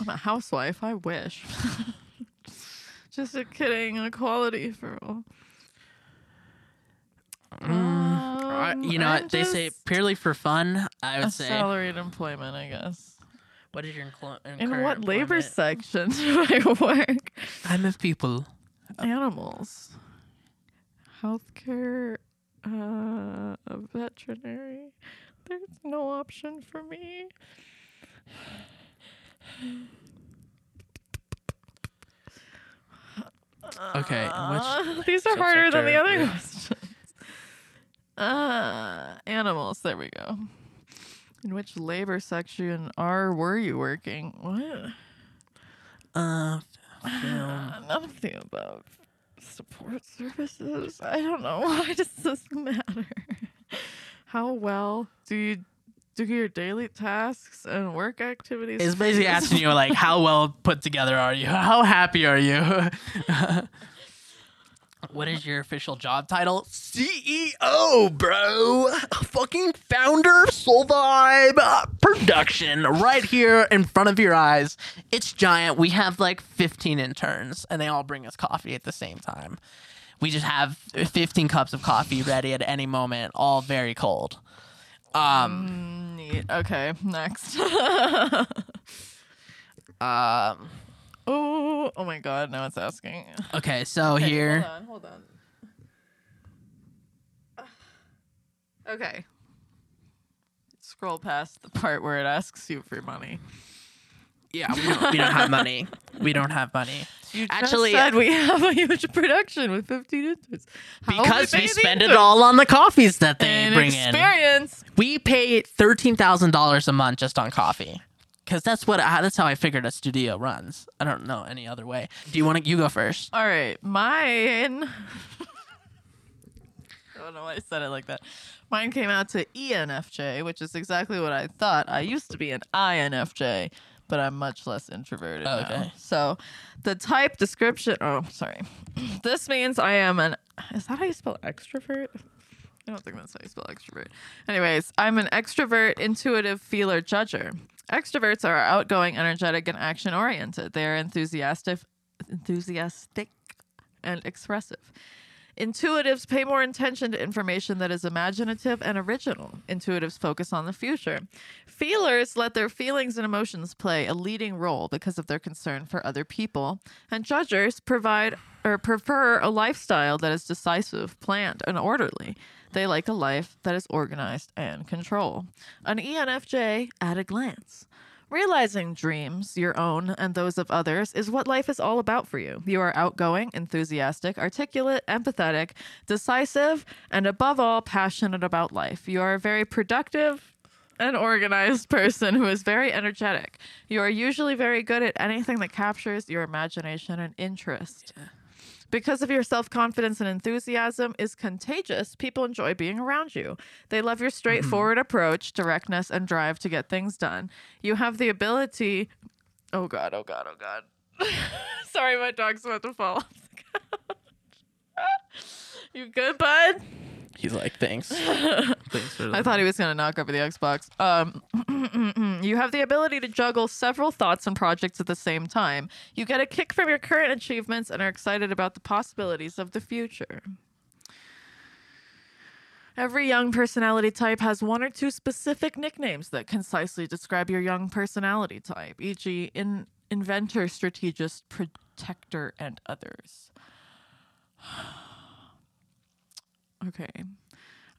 I'm a housewife. I wish. Just a kidding. Equality for all. Uh, Um, you know, I'm what? they say purely for fun. I would a say. salaried employment, I guess. What is your inclu- In current what labor employment? section do I work? I'm a people. Animals, healthcare, uh, a veterinary. There's no option for me. Okay, Uh, these are harder than the other is- questions. Uh, animals. There we go. In which labor section are were you working? What? Uh, film. None of the above. Support services. I don't know. Why does this matter? How well do you do your daily tasks and work activities? It's basically asking you like, how well put together are you? How happy are you? what is your official job title? CEO, bro. Fucking founder, Soul Vibe Production, right here in front of your eyes. It's giant. We have like 15 interns, and they all bring us coffee at the same time. We just have 15 cups of coffee ready at any moment, all very cold. Um, Neat. Okay, next. um, oh, oh my god, now it's asking. okay, so Okay, here. Hold on, hold on. Okay. Scroll past the part where it asks you for money. Yeah, we don't, we don't have money. We don't have money. You Actually- just said we have a huge production with 15 interns. How Because we we pay the spend it all on the coffees that they and bring in. experience. We pay thirteen thousand dollars a month just on coffee, because that's what I, that's how I figured a studio runs. I don't know any other way. Do you want to? You go first. All right, mine. I don't know why I said it like that. Mine came out to ENFJ, which is exactly what I thought. I used to be an INFJ, but I'm much less introverted oh, now. Okay. So, the type description. Oh, sorry. this means I am an. Is that how you spell extrovert? I don't think that's how you spell extrovert. Anyways, I'm an extrovert, intuitive feeler, judger. Extroverts are outgoing, energetic, and action oriented. They are enthusiastic, enthusiastic, and expressive. Intuitives pay more attention to information that is imaginative and original. Intuitives focus on the future. Feelers let their feelings and emotions play a leading role because of their concern for other people. And judgers provide or prefer a lifestyle that is decisive, planned, and orderly. They like a life that is organized and control. An ENFJ at a glance. Realizing dreams, your own and those of others, is what life is all about for you. You are outgoing, enthusiastic, articulate, empathetic, decisive, and above all, passionate about life. You are a very productive and organized person who is very energetic. You are usually very good at anything that captures your imagination and interest. Because of your self confidence and enthusiasm is contagious, people enjoy being around you. They love your mm-hmm. straightforward approach, directness, and drive to get things done. You have the ability. Oh, God, oh, God, oh, God. Sorry, my dog's about to fall off the couch. you good, bud? He's like, thanks. thanks for I thought he was going to knock over the Xbox. Um, you have the ability to juggle several thoughts and projects at the same time. You get a kick from your current achievements and are excited about the possibilities of the future. Every young personality type has one or two specific nicknames that concisely describe your young personality type, e.g., in inventor, strategist, protector, and others. Okay.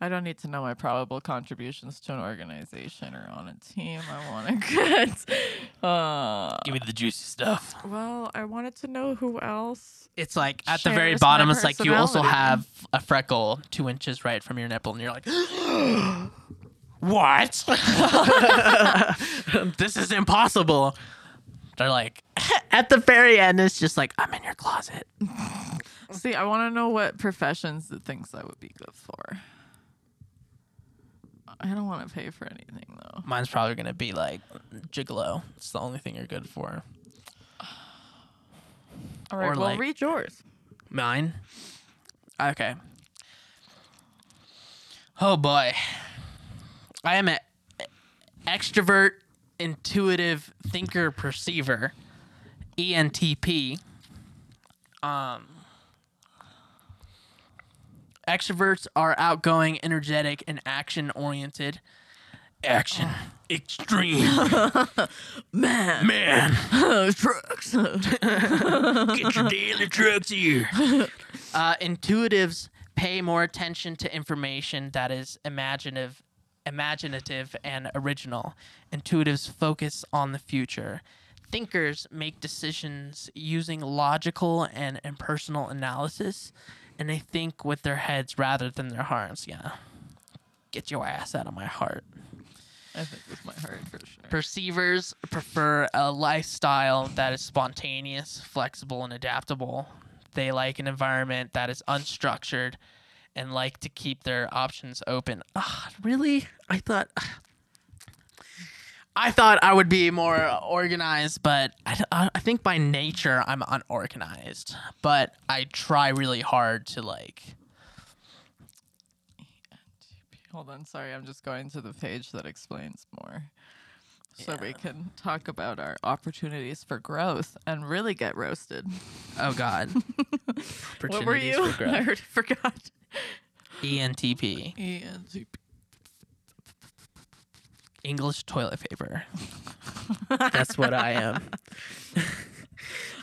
I don't need to know my probable contributions to an organization or on a team. I want to get. Uh, Give me the juicy stuff. well, I wanted to know who else. It's like at the very Shares bottom, it's like you also personality. have a freckle two inches right from your nipple, and you're like, what? this is impossible. They're like, at the very end, it's just like, I'm in your closet. See, I want to know what professions it thinks I would be good for. I don't want to pay for anything though. Mine's probably gonna be like gigolo. It's the only thing you're good for. All right, Or well, like- read yours. Mine. Okay. Oh boy. I am an extrovert, intuitive thinker, perceiver. ENTP. Um. Extroverts are outgoing, energetic, and action oriented. Action. Extreme. Man, Man. trucks. Get your daily trucks here. Uh, intuitives pay more attention to information that is imaginative, imaginative and original. Intuitives focus on the future. Thinkers make decisions using logical and impersonal analysis, and they think with their heads rather than their hearts. Yeah. Get your ass out of my heart. I think with my heart for sure. Perceivers prefer a lifestyle that is spontaneous, flexible, and adaptable. They like an environment that is unstructured and like to keep their options open. Ah, really? I thought I thought I would be more organized, but I, I I think by nature I'm unorganized. But I try really hard to like Hold on, sorry, I'm just going to the page that explains more. So we can talk about our opportunities for growth and really get roasted. oh god. What were you? for I growth. already forgot. E ENTP. ENTP. English toilet paper. That's what I am.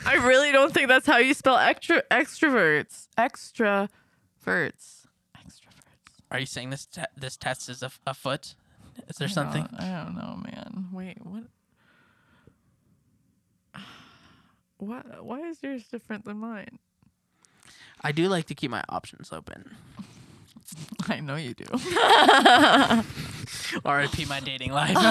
I really don't think that's how you spell extra extroverts. Extraverts. Extroverts. Are you saying this te- this test is a, a foot? Is there I something? don't- I don't know, man. Wait, what? What? Why is yours different than mine? I do like to keep my options open. I know you do. R.I.P. my dating life.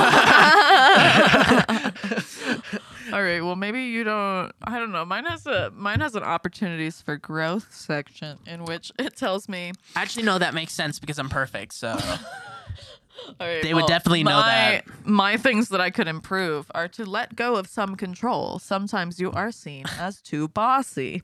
All right. Well, maybe you don't. I don't know. Mine has a mine has an opportunities for growth section in which it tells me. Actually, no, that makes sense because I'm perfect. So right, They would definitely know my, that. My things that I could improve are to let go of some control. Sometimes you are seen as too bossy.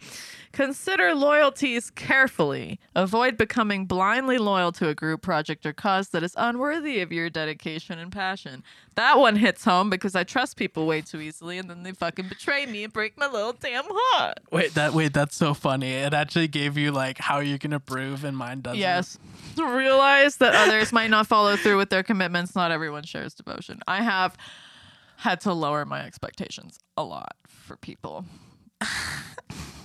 Consider loyalties carefully. Avoid becoming blindly loyal to a group project or cause that is unworthy of your dedication and passion. That one hits home because I trust people way too easily and then they fucking betray me and break my little damn heart. wait, that wait, that's so funny. It actually gave you like how you can approve, and mine doesn't. Yes. Realize that others might not follow through with their commitments. Not everyone shares devotion. I have had to lower my expectations a lot for people.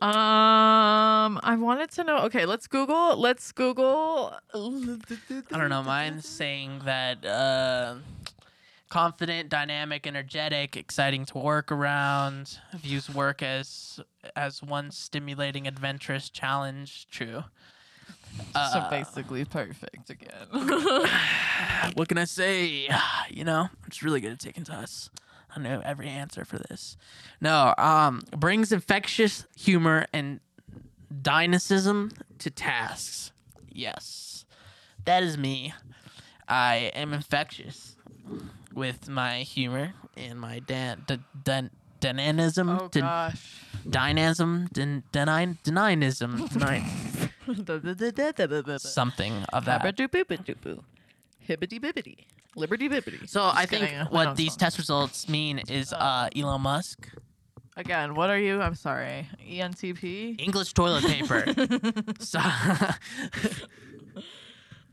um, I wanted to know. Okay, let's Google. Let's Google. I don't know. Mine's saying that uh, confident, dynamic, energetic, exciting to work around. Views work as as one stimulating, adventurous challenge. True. so basically perfect again. What can I say? You know, I'm just really good at taking tests. I know every answer for this. No, um, brings infectious humor and dynamism to tasks. Yes, that is me. I am infectious with my humor and my dan- d- dan- dynamism, oh d- gosh. dynamism, din- denyism, something of that. Habba-doo-boo-boo-doo-boo. Hibbity-bibbity. Liberty-bibbity. So Just I think kidding. What it's these fun. test results mean is uh, Elon Musk, Again, what are you? I'm sorry. ENTP? English toilet paper. so, Uh,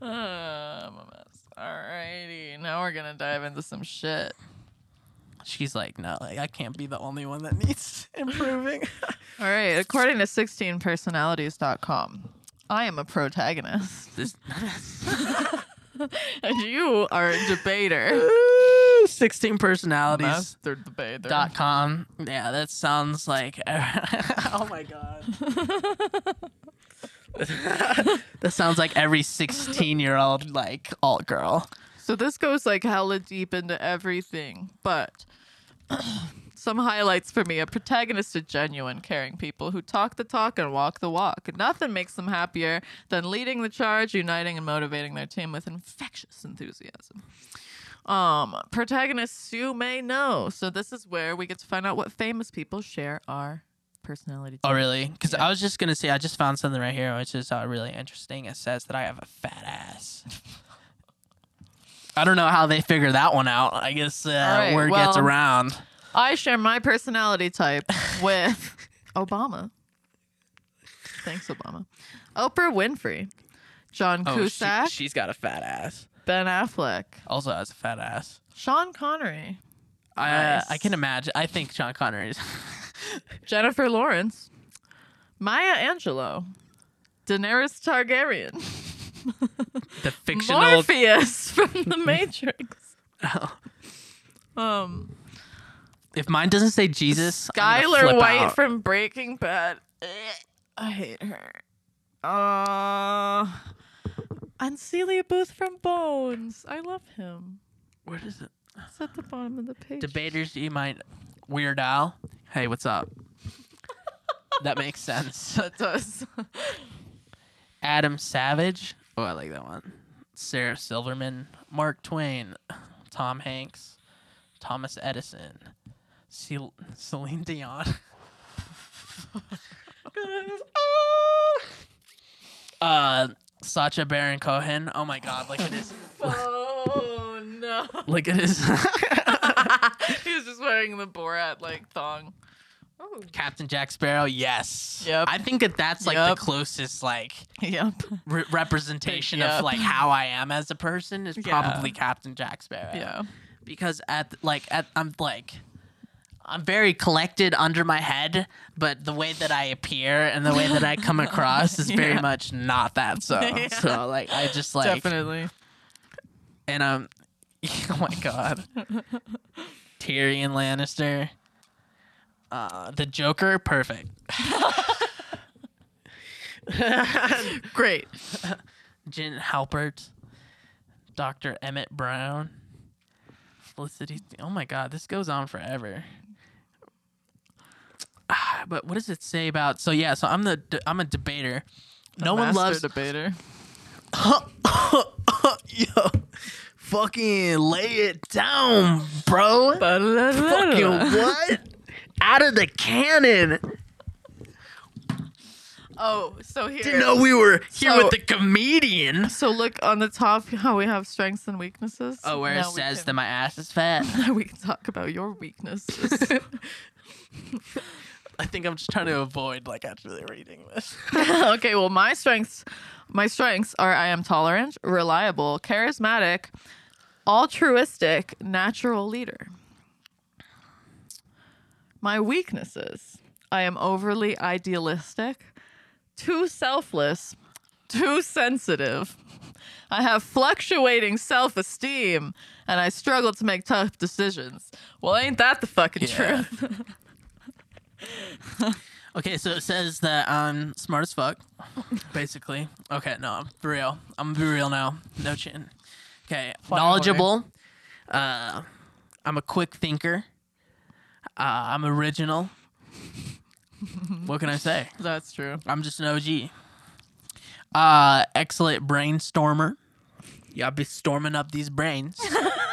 I'm a mess. Alrighty. Now we're gonna dive into some shit. she's like, no, like, I can't be the only one that needs improving. Alright, according to 16personalities.com, I am a protagonist, This and you are a debater. sixteen personalities. Master debater. Dot com. Yeah, that sounds like. oh my god. that sounds like every sixteen-year-old like alt girl. So this goes like hella deep into everything, but some highlights for me: a protagonist of genuine, caring people who talk the talk and walk the walk. Nothing makes them happier than leading the charge, uniting and motivating their team with infectious enthusiasm. Um, protagonists you may know. So this is where we get to find out what famous people share our personality. Oh really? Because Yeah. I was just gonna say I just found something right here which is uh, really interesting. It says that I have a fat ass. I don't know how they figure that one out. I guess uh, right, word gets around. I share my personality type with Obama. Thanks, Obama. Oprah Winfrey, John Oh, she, Cusack, she's got a fat ass. Ben Affleck, Also has a fat ass. Sean Connery, I Nice. I can imagine. I think Sean Connery is. Jennifer Lawrence, Maya Angelou, Daenerys Targaryen, the fictional. Morpheus from The Matrix. Um, if mine doesn't say Jesus, Skyler White out. from Breaking Bad. Eh, I hate her. Uh, and Seeley Booth from Bones. I love him. Where is it? It's at the bottom of the page. Debaters, you mind? Weird Al. Hey, what's up? that makes sense. That does. Adam Savage. Oh, I like that one. Sarah Silverman, Mark Twain, Tom Hanks, Thomas Edison, Cel- Celine Dion. uh, Sacha Baron Cohen. Oh my God! Look at his. oh no! Look at his. he was just wearing the Borat like thong. Oh. Captain Jack Sparrow. Yes. Yep. I think that that's like Yep. the closest like Yep. re- representation Yep. of like how I am as a person is Yeah. probably Captain Jack Sparrow. Yeah. because at like at I'm like I'm very collected under my head, but the way that I appear and the way that I come across is very Yeah. much not that so. Yeah. So like I just like Definitely. and um oh my god. Tyrion Lannister. Uh the Joker, perfect. Great. Jen Halpert. Dr. Emmett Brown. Felicity. Oh my god, this goes on forever. Ah, but what does it say about? So yeah, so I'm the I'm a debater. No one loves debater. yo. Fucking lay it down, bro. Fucking what? Out of the cannon. Oh, so here. Didn't know we were here So- with the comedian. So look on the top how we have strengths and weaknesses. Oh, where it Now we says can- that my ass is fat. Now we can talk about your weaknesses. I think I'm just trying to avoid like actually reading this. okay, well my strengths my strengths are I am tolerant, reliable, charismatic, altruistic, natural leader. My weaknesses. I am overly idealistic, too selfless, too sensitive. I have fluctuating self-esteem and I struggle to make tough decisions. Well, ain't that the fucking Yeah. truth? Okay, so it says that I'm smart as fuck, basically. Okay, no, I'm for real. I'm gonna be real now. No chin. Okay, Fine, knowledgeable. Uh, I'm a quick thinker. Uh, I'm original. what can I say? That's true. I'm just an OG. Uh, excellent brainstormer. Yeah, I'll be storming up these brains.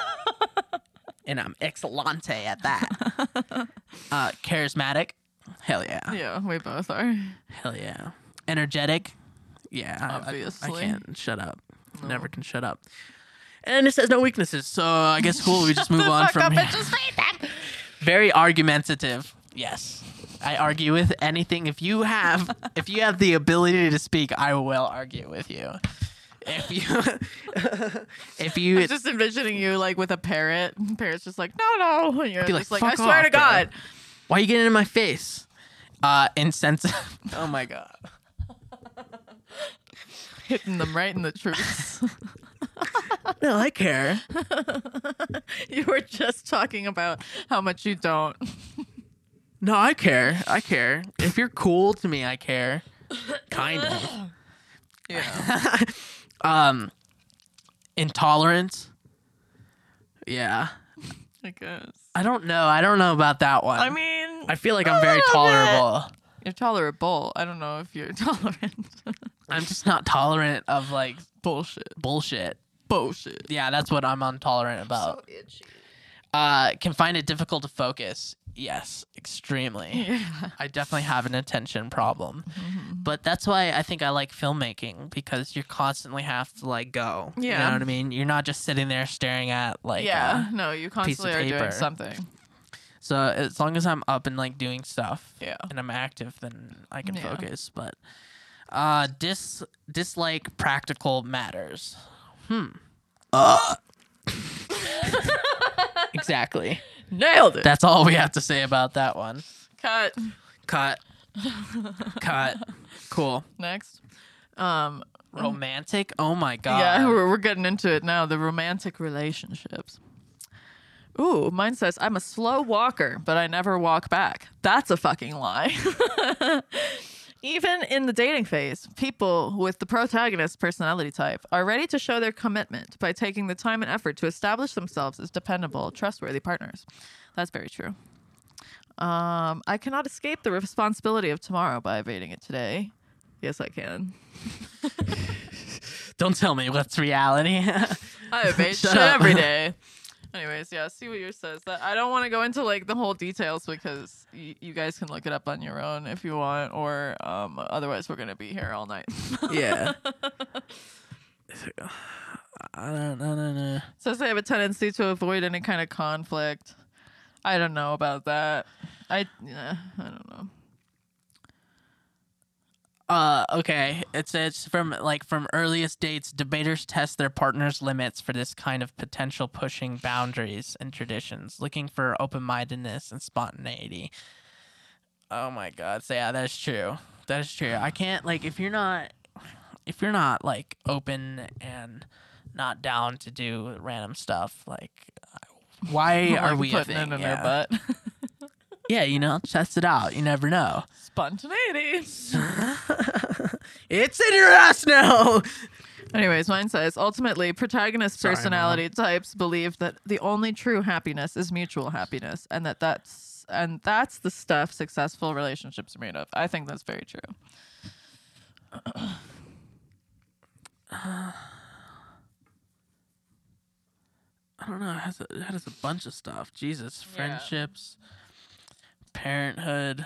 and I'm excellente at that. Uh, charismatic. Hell yeah. Yeah, we both are. Hell yeah. Energetic. Yeah. I- I- I, Obviously. can't shut up. Never can shut up. And it says no weaknesses, so I guess cool. We just move on fuck from up here. and just read them. Very argumentative. Yes. I argue with anything. If you have if you have the ability to speak, I will argue with you. If you if you I'm just envisioning you like with a parrot. Parrot's just like, no, no. And you're just like, like, I swear off, to bro." God. why are you getting in my face? Uh insensitive. oh my god. hitting them right in the truth. No, I care. you were just talking about how much you don't. No, I care. I care. If you're cool to me, I care. Kind of. Yeah. Um, intolerance. Yeah. I guess. I don't know. I don't know about that one. I mean, I feel like I'm very little bit. tolerable. you're tolerable. I don't know if you're tolerant. I'm just not tolerant of like Bullshit. bullshit. Bullshit. Yeah, that's what I'm intolerant about. So itchy. Uh, can find it difficult to focus. Yes, extremely. Yeah. I definitely have an attention problem. Mm-hmm. But that's why I think I like filmmaking because you constantly have to like go. Yeah. You know what I mean? You're not just sitting there staring at like yeah. no, you constantly are doing something. so as long as I'm up and like doing stuff Yeah. and I'm active then I can Yeah. focus. But uh dis dislike practical matters. Hmm. Uh. exactly. Nailed it. That's all we have to say about that one. Cut. Cut. Cut. Cool. Next. Um. Romantic? Oh my god. Yeah, we're, we're getting into it now. The romantic relationships. Ooh, mine says I'm a slow walker, but I never walk back. That's a fucking lie. Even in the dating phase, people with the protagonist personality type are ready to show their commitment by taking the time and effort to establish themselves as dependable, trustworthy partners. That's very true. Um, I cannot escape the responsibility of tomorrow by evading it today. Yes, I can. Don't tell me what's reality. I evade shit every day. Anyways, yeah, see what yours says. That I don't want to go into like the whole details because y- you guys can look it up on your own if you want, or um, otherwise we're gonna be here all night. yeah. I don't, know. says they have a tendency to avoid any kind of conflict. I don't know about that. I yeah, I don't know. Uh, okay. It says from like from earliest dates, debaters test their partner's limits for this kind of potential pushing boundaries and traditions, looking for open mindedness and spontaneity. Oh my god. So yeah, that's true. That is true. I can't like if you're not if you're not like open and not down to do random stuff, like why are we putting it in yeah. their butt? yeah, you know, test it out. You never know. Spontaneity. It's in your ass now. Anyways, mine says ultimately, protagonist Sorry, personality types believe that the only true happiness is mutual happiness, and that that's and that's the stuff successful relationships are made of. I think that's very true. I don't know. It has a, it has a bunch of stuff. Jesus, Yeah. Friendships, parenthood.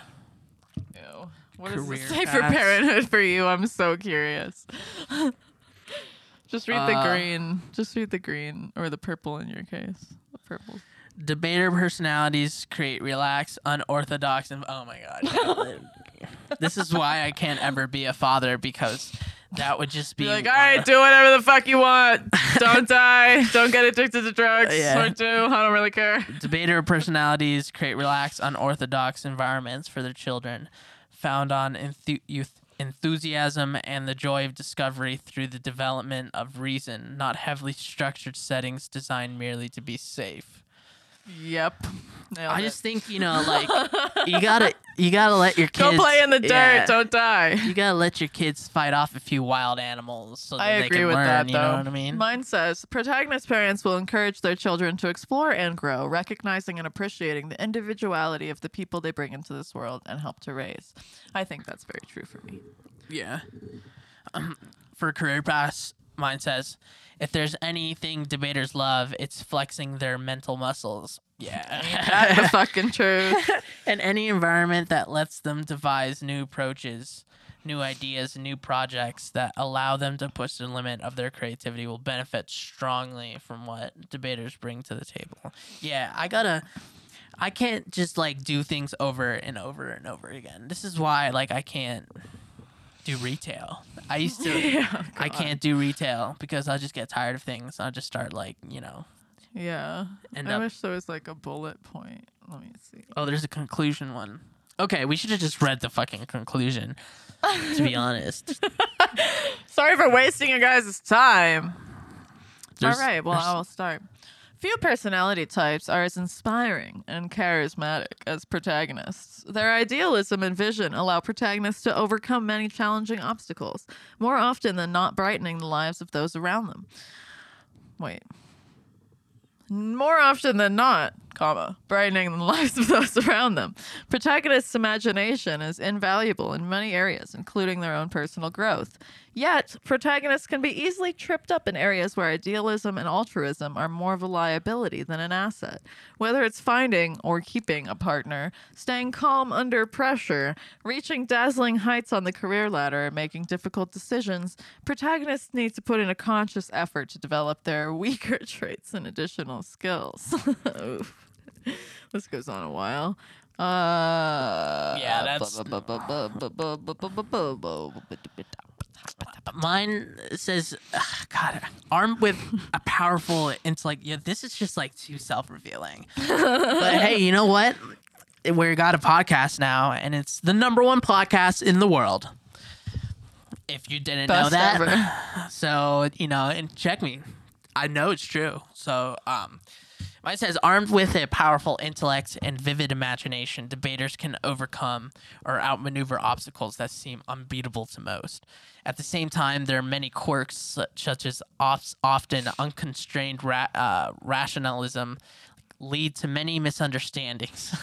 Ew. What does it say for paths. parenthood for you? I'm so curious. Just read the Uh, green. Just read the green or the purple in your case. The purple. Debater personalities create relaxed, unorthodox, and oh my god, this is why I can't ever be a father because that would just be like, all right, do whatever the fuck you want. Don't die. Don't get addicted to drugs. Yeah. Or do. I don't really care. Debater personalities create relaxed, unorthodox environments for their children, found on enthu- youth enthusiasm and the joy of discovery through the development of reason, not heavily structured settings designed merely to be safe. Yep. Nailed I it. just think you know, like you gotta you gotta let your kids Go play in the dirt. Yeah. Don't die. You gotta let your kids fight off a few wild animals so that I they agree can with learn. that, you though. know what I mean? Mine says protagonist parents will encourage their children to explore and grow, recognizing and appreciating the individuality of the people they bring into this world and help to raise. I think that's very true for me. Yeah. Um, for career paths, mine says, if there's anything debaters love, it's flexing their mental muscles. Yeah. That's the fucking truth. and any environment that lets them devise new approaches, new ideas, new projects that allow them to push the limit of their creativity will benefit strongly from what debaters bring to the table. Yeah, I gotta. I can't just like do things over and over and over again. This is why like I can't do retail. I used to yeah. I can't do retail because I'll just get tired of things. I'll just start like, you know, Yeah. end I up wish there was like a bullet point. Let me see. Oh, there's a conclusion one. Okay, we should have just read the fucking conclusion. To be honest, Sorry for wasting your guys' time. There's- All right, well, I will start. Few personality types are as inspiring and charismatic as protagonists. Their idealism and vision allow protagonists to overcome many challenging obstacles, more often than not brightening the lives of those around them. Wait. More often than not, comma, brightening the lives of those around them. Protagonists' imagination is invaluable in many areas, including their own personal growth. Yet, protagonists can be easily tripped up in areas where idealism and altruism are more of a liability than an asset. Whether it's finding or keeping a partner, staying calm under pressure, reaching dazzling heights on the career ladder, and making difficult decisions, protagonists need to put in a conscious effort to develop their weaker traits and additional skills. This goes on a while. Uh, Yeah, that's- mine says, ugh, God, armed with a powerful intellect. Yeah, this is just like too self-revealing. but hey, you know what? We got a podcast now, and it's the number one podcast in the world. If you didn't know that, ever. so you know, and check me. I know it's true. So, um, mine says, armed with a powerful intellect and vivid imagination, debaters can overcome or outmaneuver obstacles that seem unbeatable to most. At the same time, there are many quirks, such as often unconstrained ra- uh, rationalism, lead to many misunderstandings.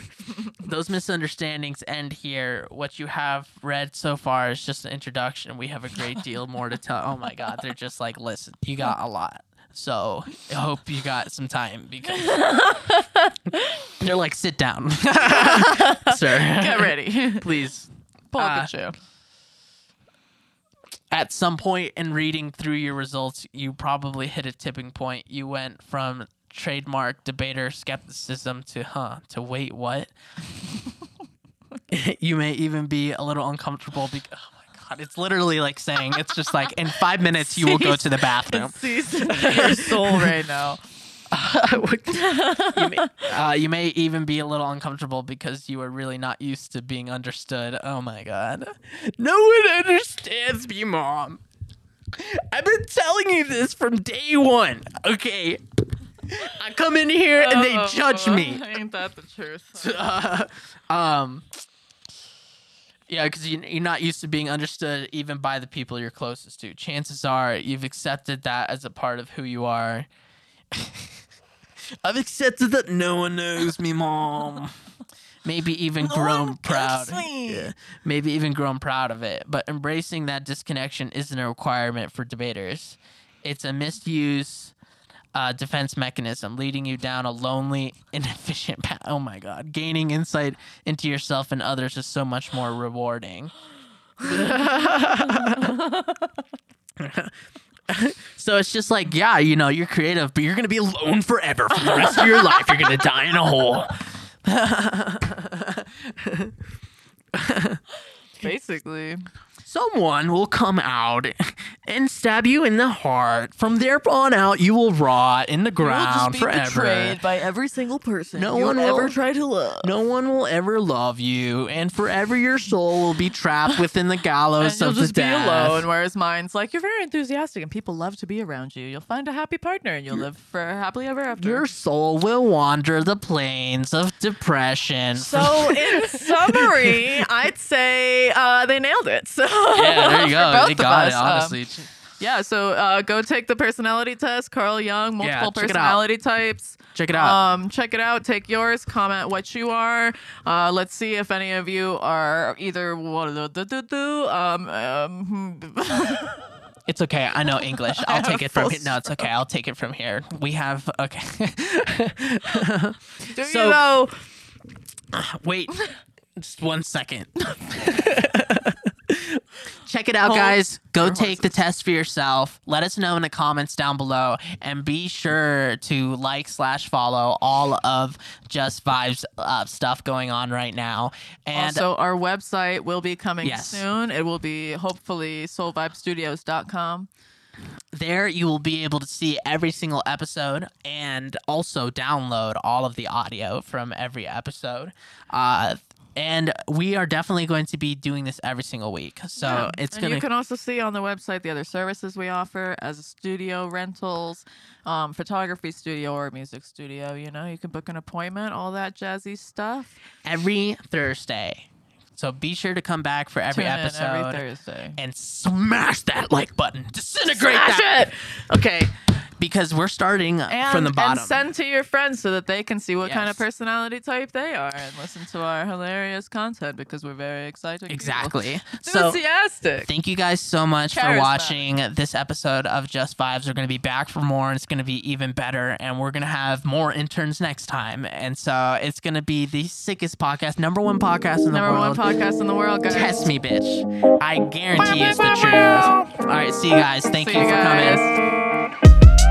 Those misunderstandings end here. What you have read so far is just an introduction. We have a great deal more to tell. Oh my God, they're just like, listen, you got a lot. So I hope you got some time because they're like, sit down, sir. Get ready. please. Pull Uh, a chair. At some point in reading through your results, you probably hit a tipping point. You went from trademark debater skepticism to, huh, to wait, what? you may even be a little uncomfortable because, oh God, it's literally like saying, it's just like, in five minutes, you will go to the bathroom. It seizes your soul right now. you, may, uh, you may even be a little uncomfortable because you are really not used to being understood. Oh my god. No one understands me, mom. I've been telling you this from day one. Okay. I come in here and they judge me. Oh, Ain't that the truth? Uh, um yeah, because you, you're not used to being understood even by the people you're closest to. Chances are you've accepted that as a part of who you are. I've accepted that no one knows me, mom. Maybe even grown proud. Yeah. Maybe even grown proud of it. But embracing that disconnection isn't a requirement for debaters. It's a misuse uh, defense mechanism, leading you down a lonely, inefficient path. Oh my God. Gaining insight into yourself and others is so much more rewarding. so it's just like, yeah, you know, you're creative, but you're going to be alone forever for the rest of your life. You're going to die in a hole. Basically. Someone will come out and stab you in the heart. From there on out, you will rot in the ground forever. Betrayed by every single person No one will- ever try to love. No one will ever love you, and forever your soul will be trapped within the gallows And gallows you'll of just the be death. alone, whereas mine's like you're very enthusiastic and people love to be around you. You'll find a happy partner and you'll live for happily ever after. Your soul will wander the plains of depression. so, in summary, I'd say uh, they nailed it. So yeah, there you go. They got it. um, Honestly, yeah, so uh, go take the personality test. Carl Jung, multiple out. personality types. check it out. Um, check it out. Take yours. Comment what you are. Uh, let's see if any of you are either what um, um It's okay. I know English. I'll take it from here. No, it's okay. I'll take it from here. We have okay. do So- you know? Wait, just one second. Check it out, Hold guys. Go take the test for yourself. Let us know in the comments down below, and be sure to like slash follow all of Just Vibes uh, stuff going on right now. And also, our website will be coming Yes. soon. It will be hopefully soulvibestudios.com. there you will be able to see every single episode and also download all of the audio from every episode. Uh, and we are definitely going to be doing this every single week. So Yeah. it's and gonna you can also see on the website the other services we offer as a studio rentals, um, photography studio or music studio. You know, you can book an appointment, all that jazzy stuff. every Thursday. So be sure to come back for every Tune episode every Thursday. and smash that like button. Disintegrate Smash that. it! Okay. Because we're starting And, from the bottom. and send to your friends so that they can see what kind of personality type they are and listen to our hilarious content because we're very excited. exactly. So Enthusiastic. Thank you guys so much for watching this episode of Just Vibes. We're going to be back for more, and it's going to be even better. And we're going to have more interns next time. And so it's going to be the sickest podcast, number one podcast in the Number world. Number one podcast in the world, guys. Test me, bitch. I guarantee it's the truth. All right, see you guys. Thank See you you for coming. guys.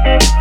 Thank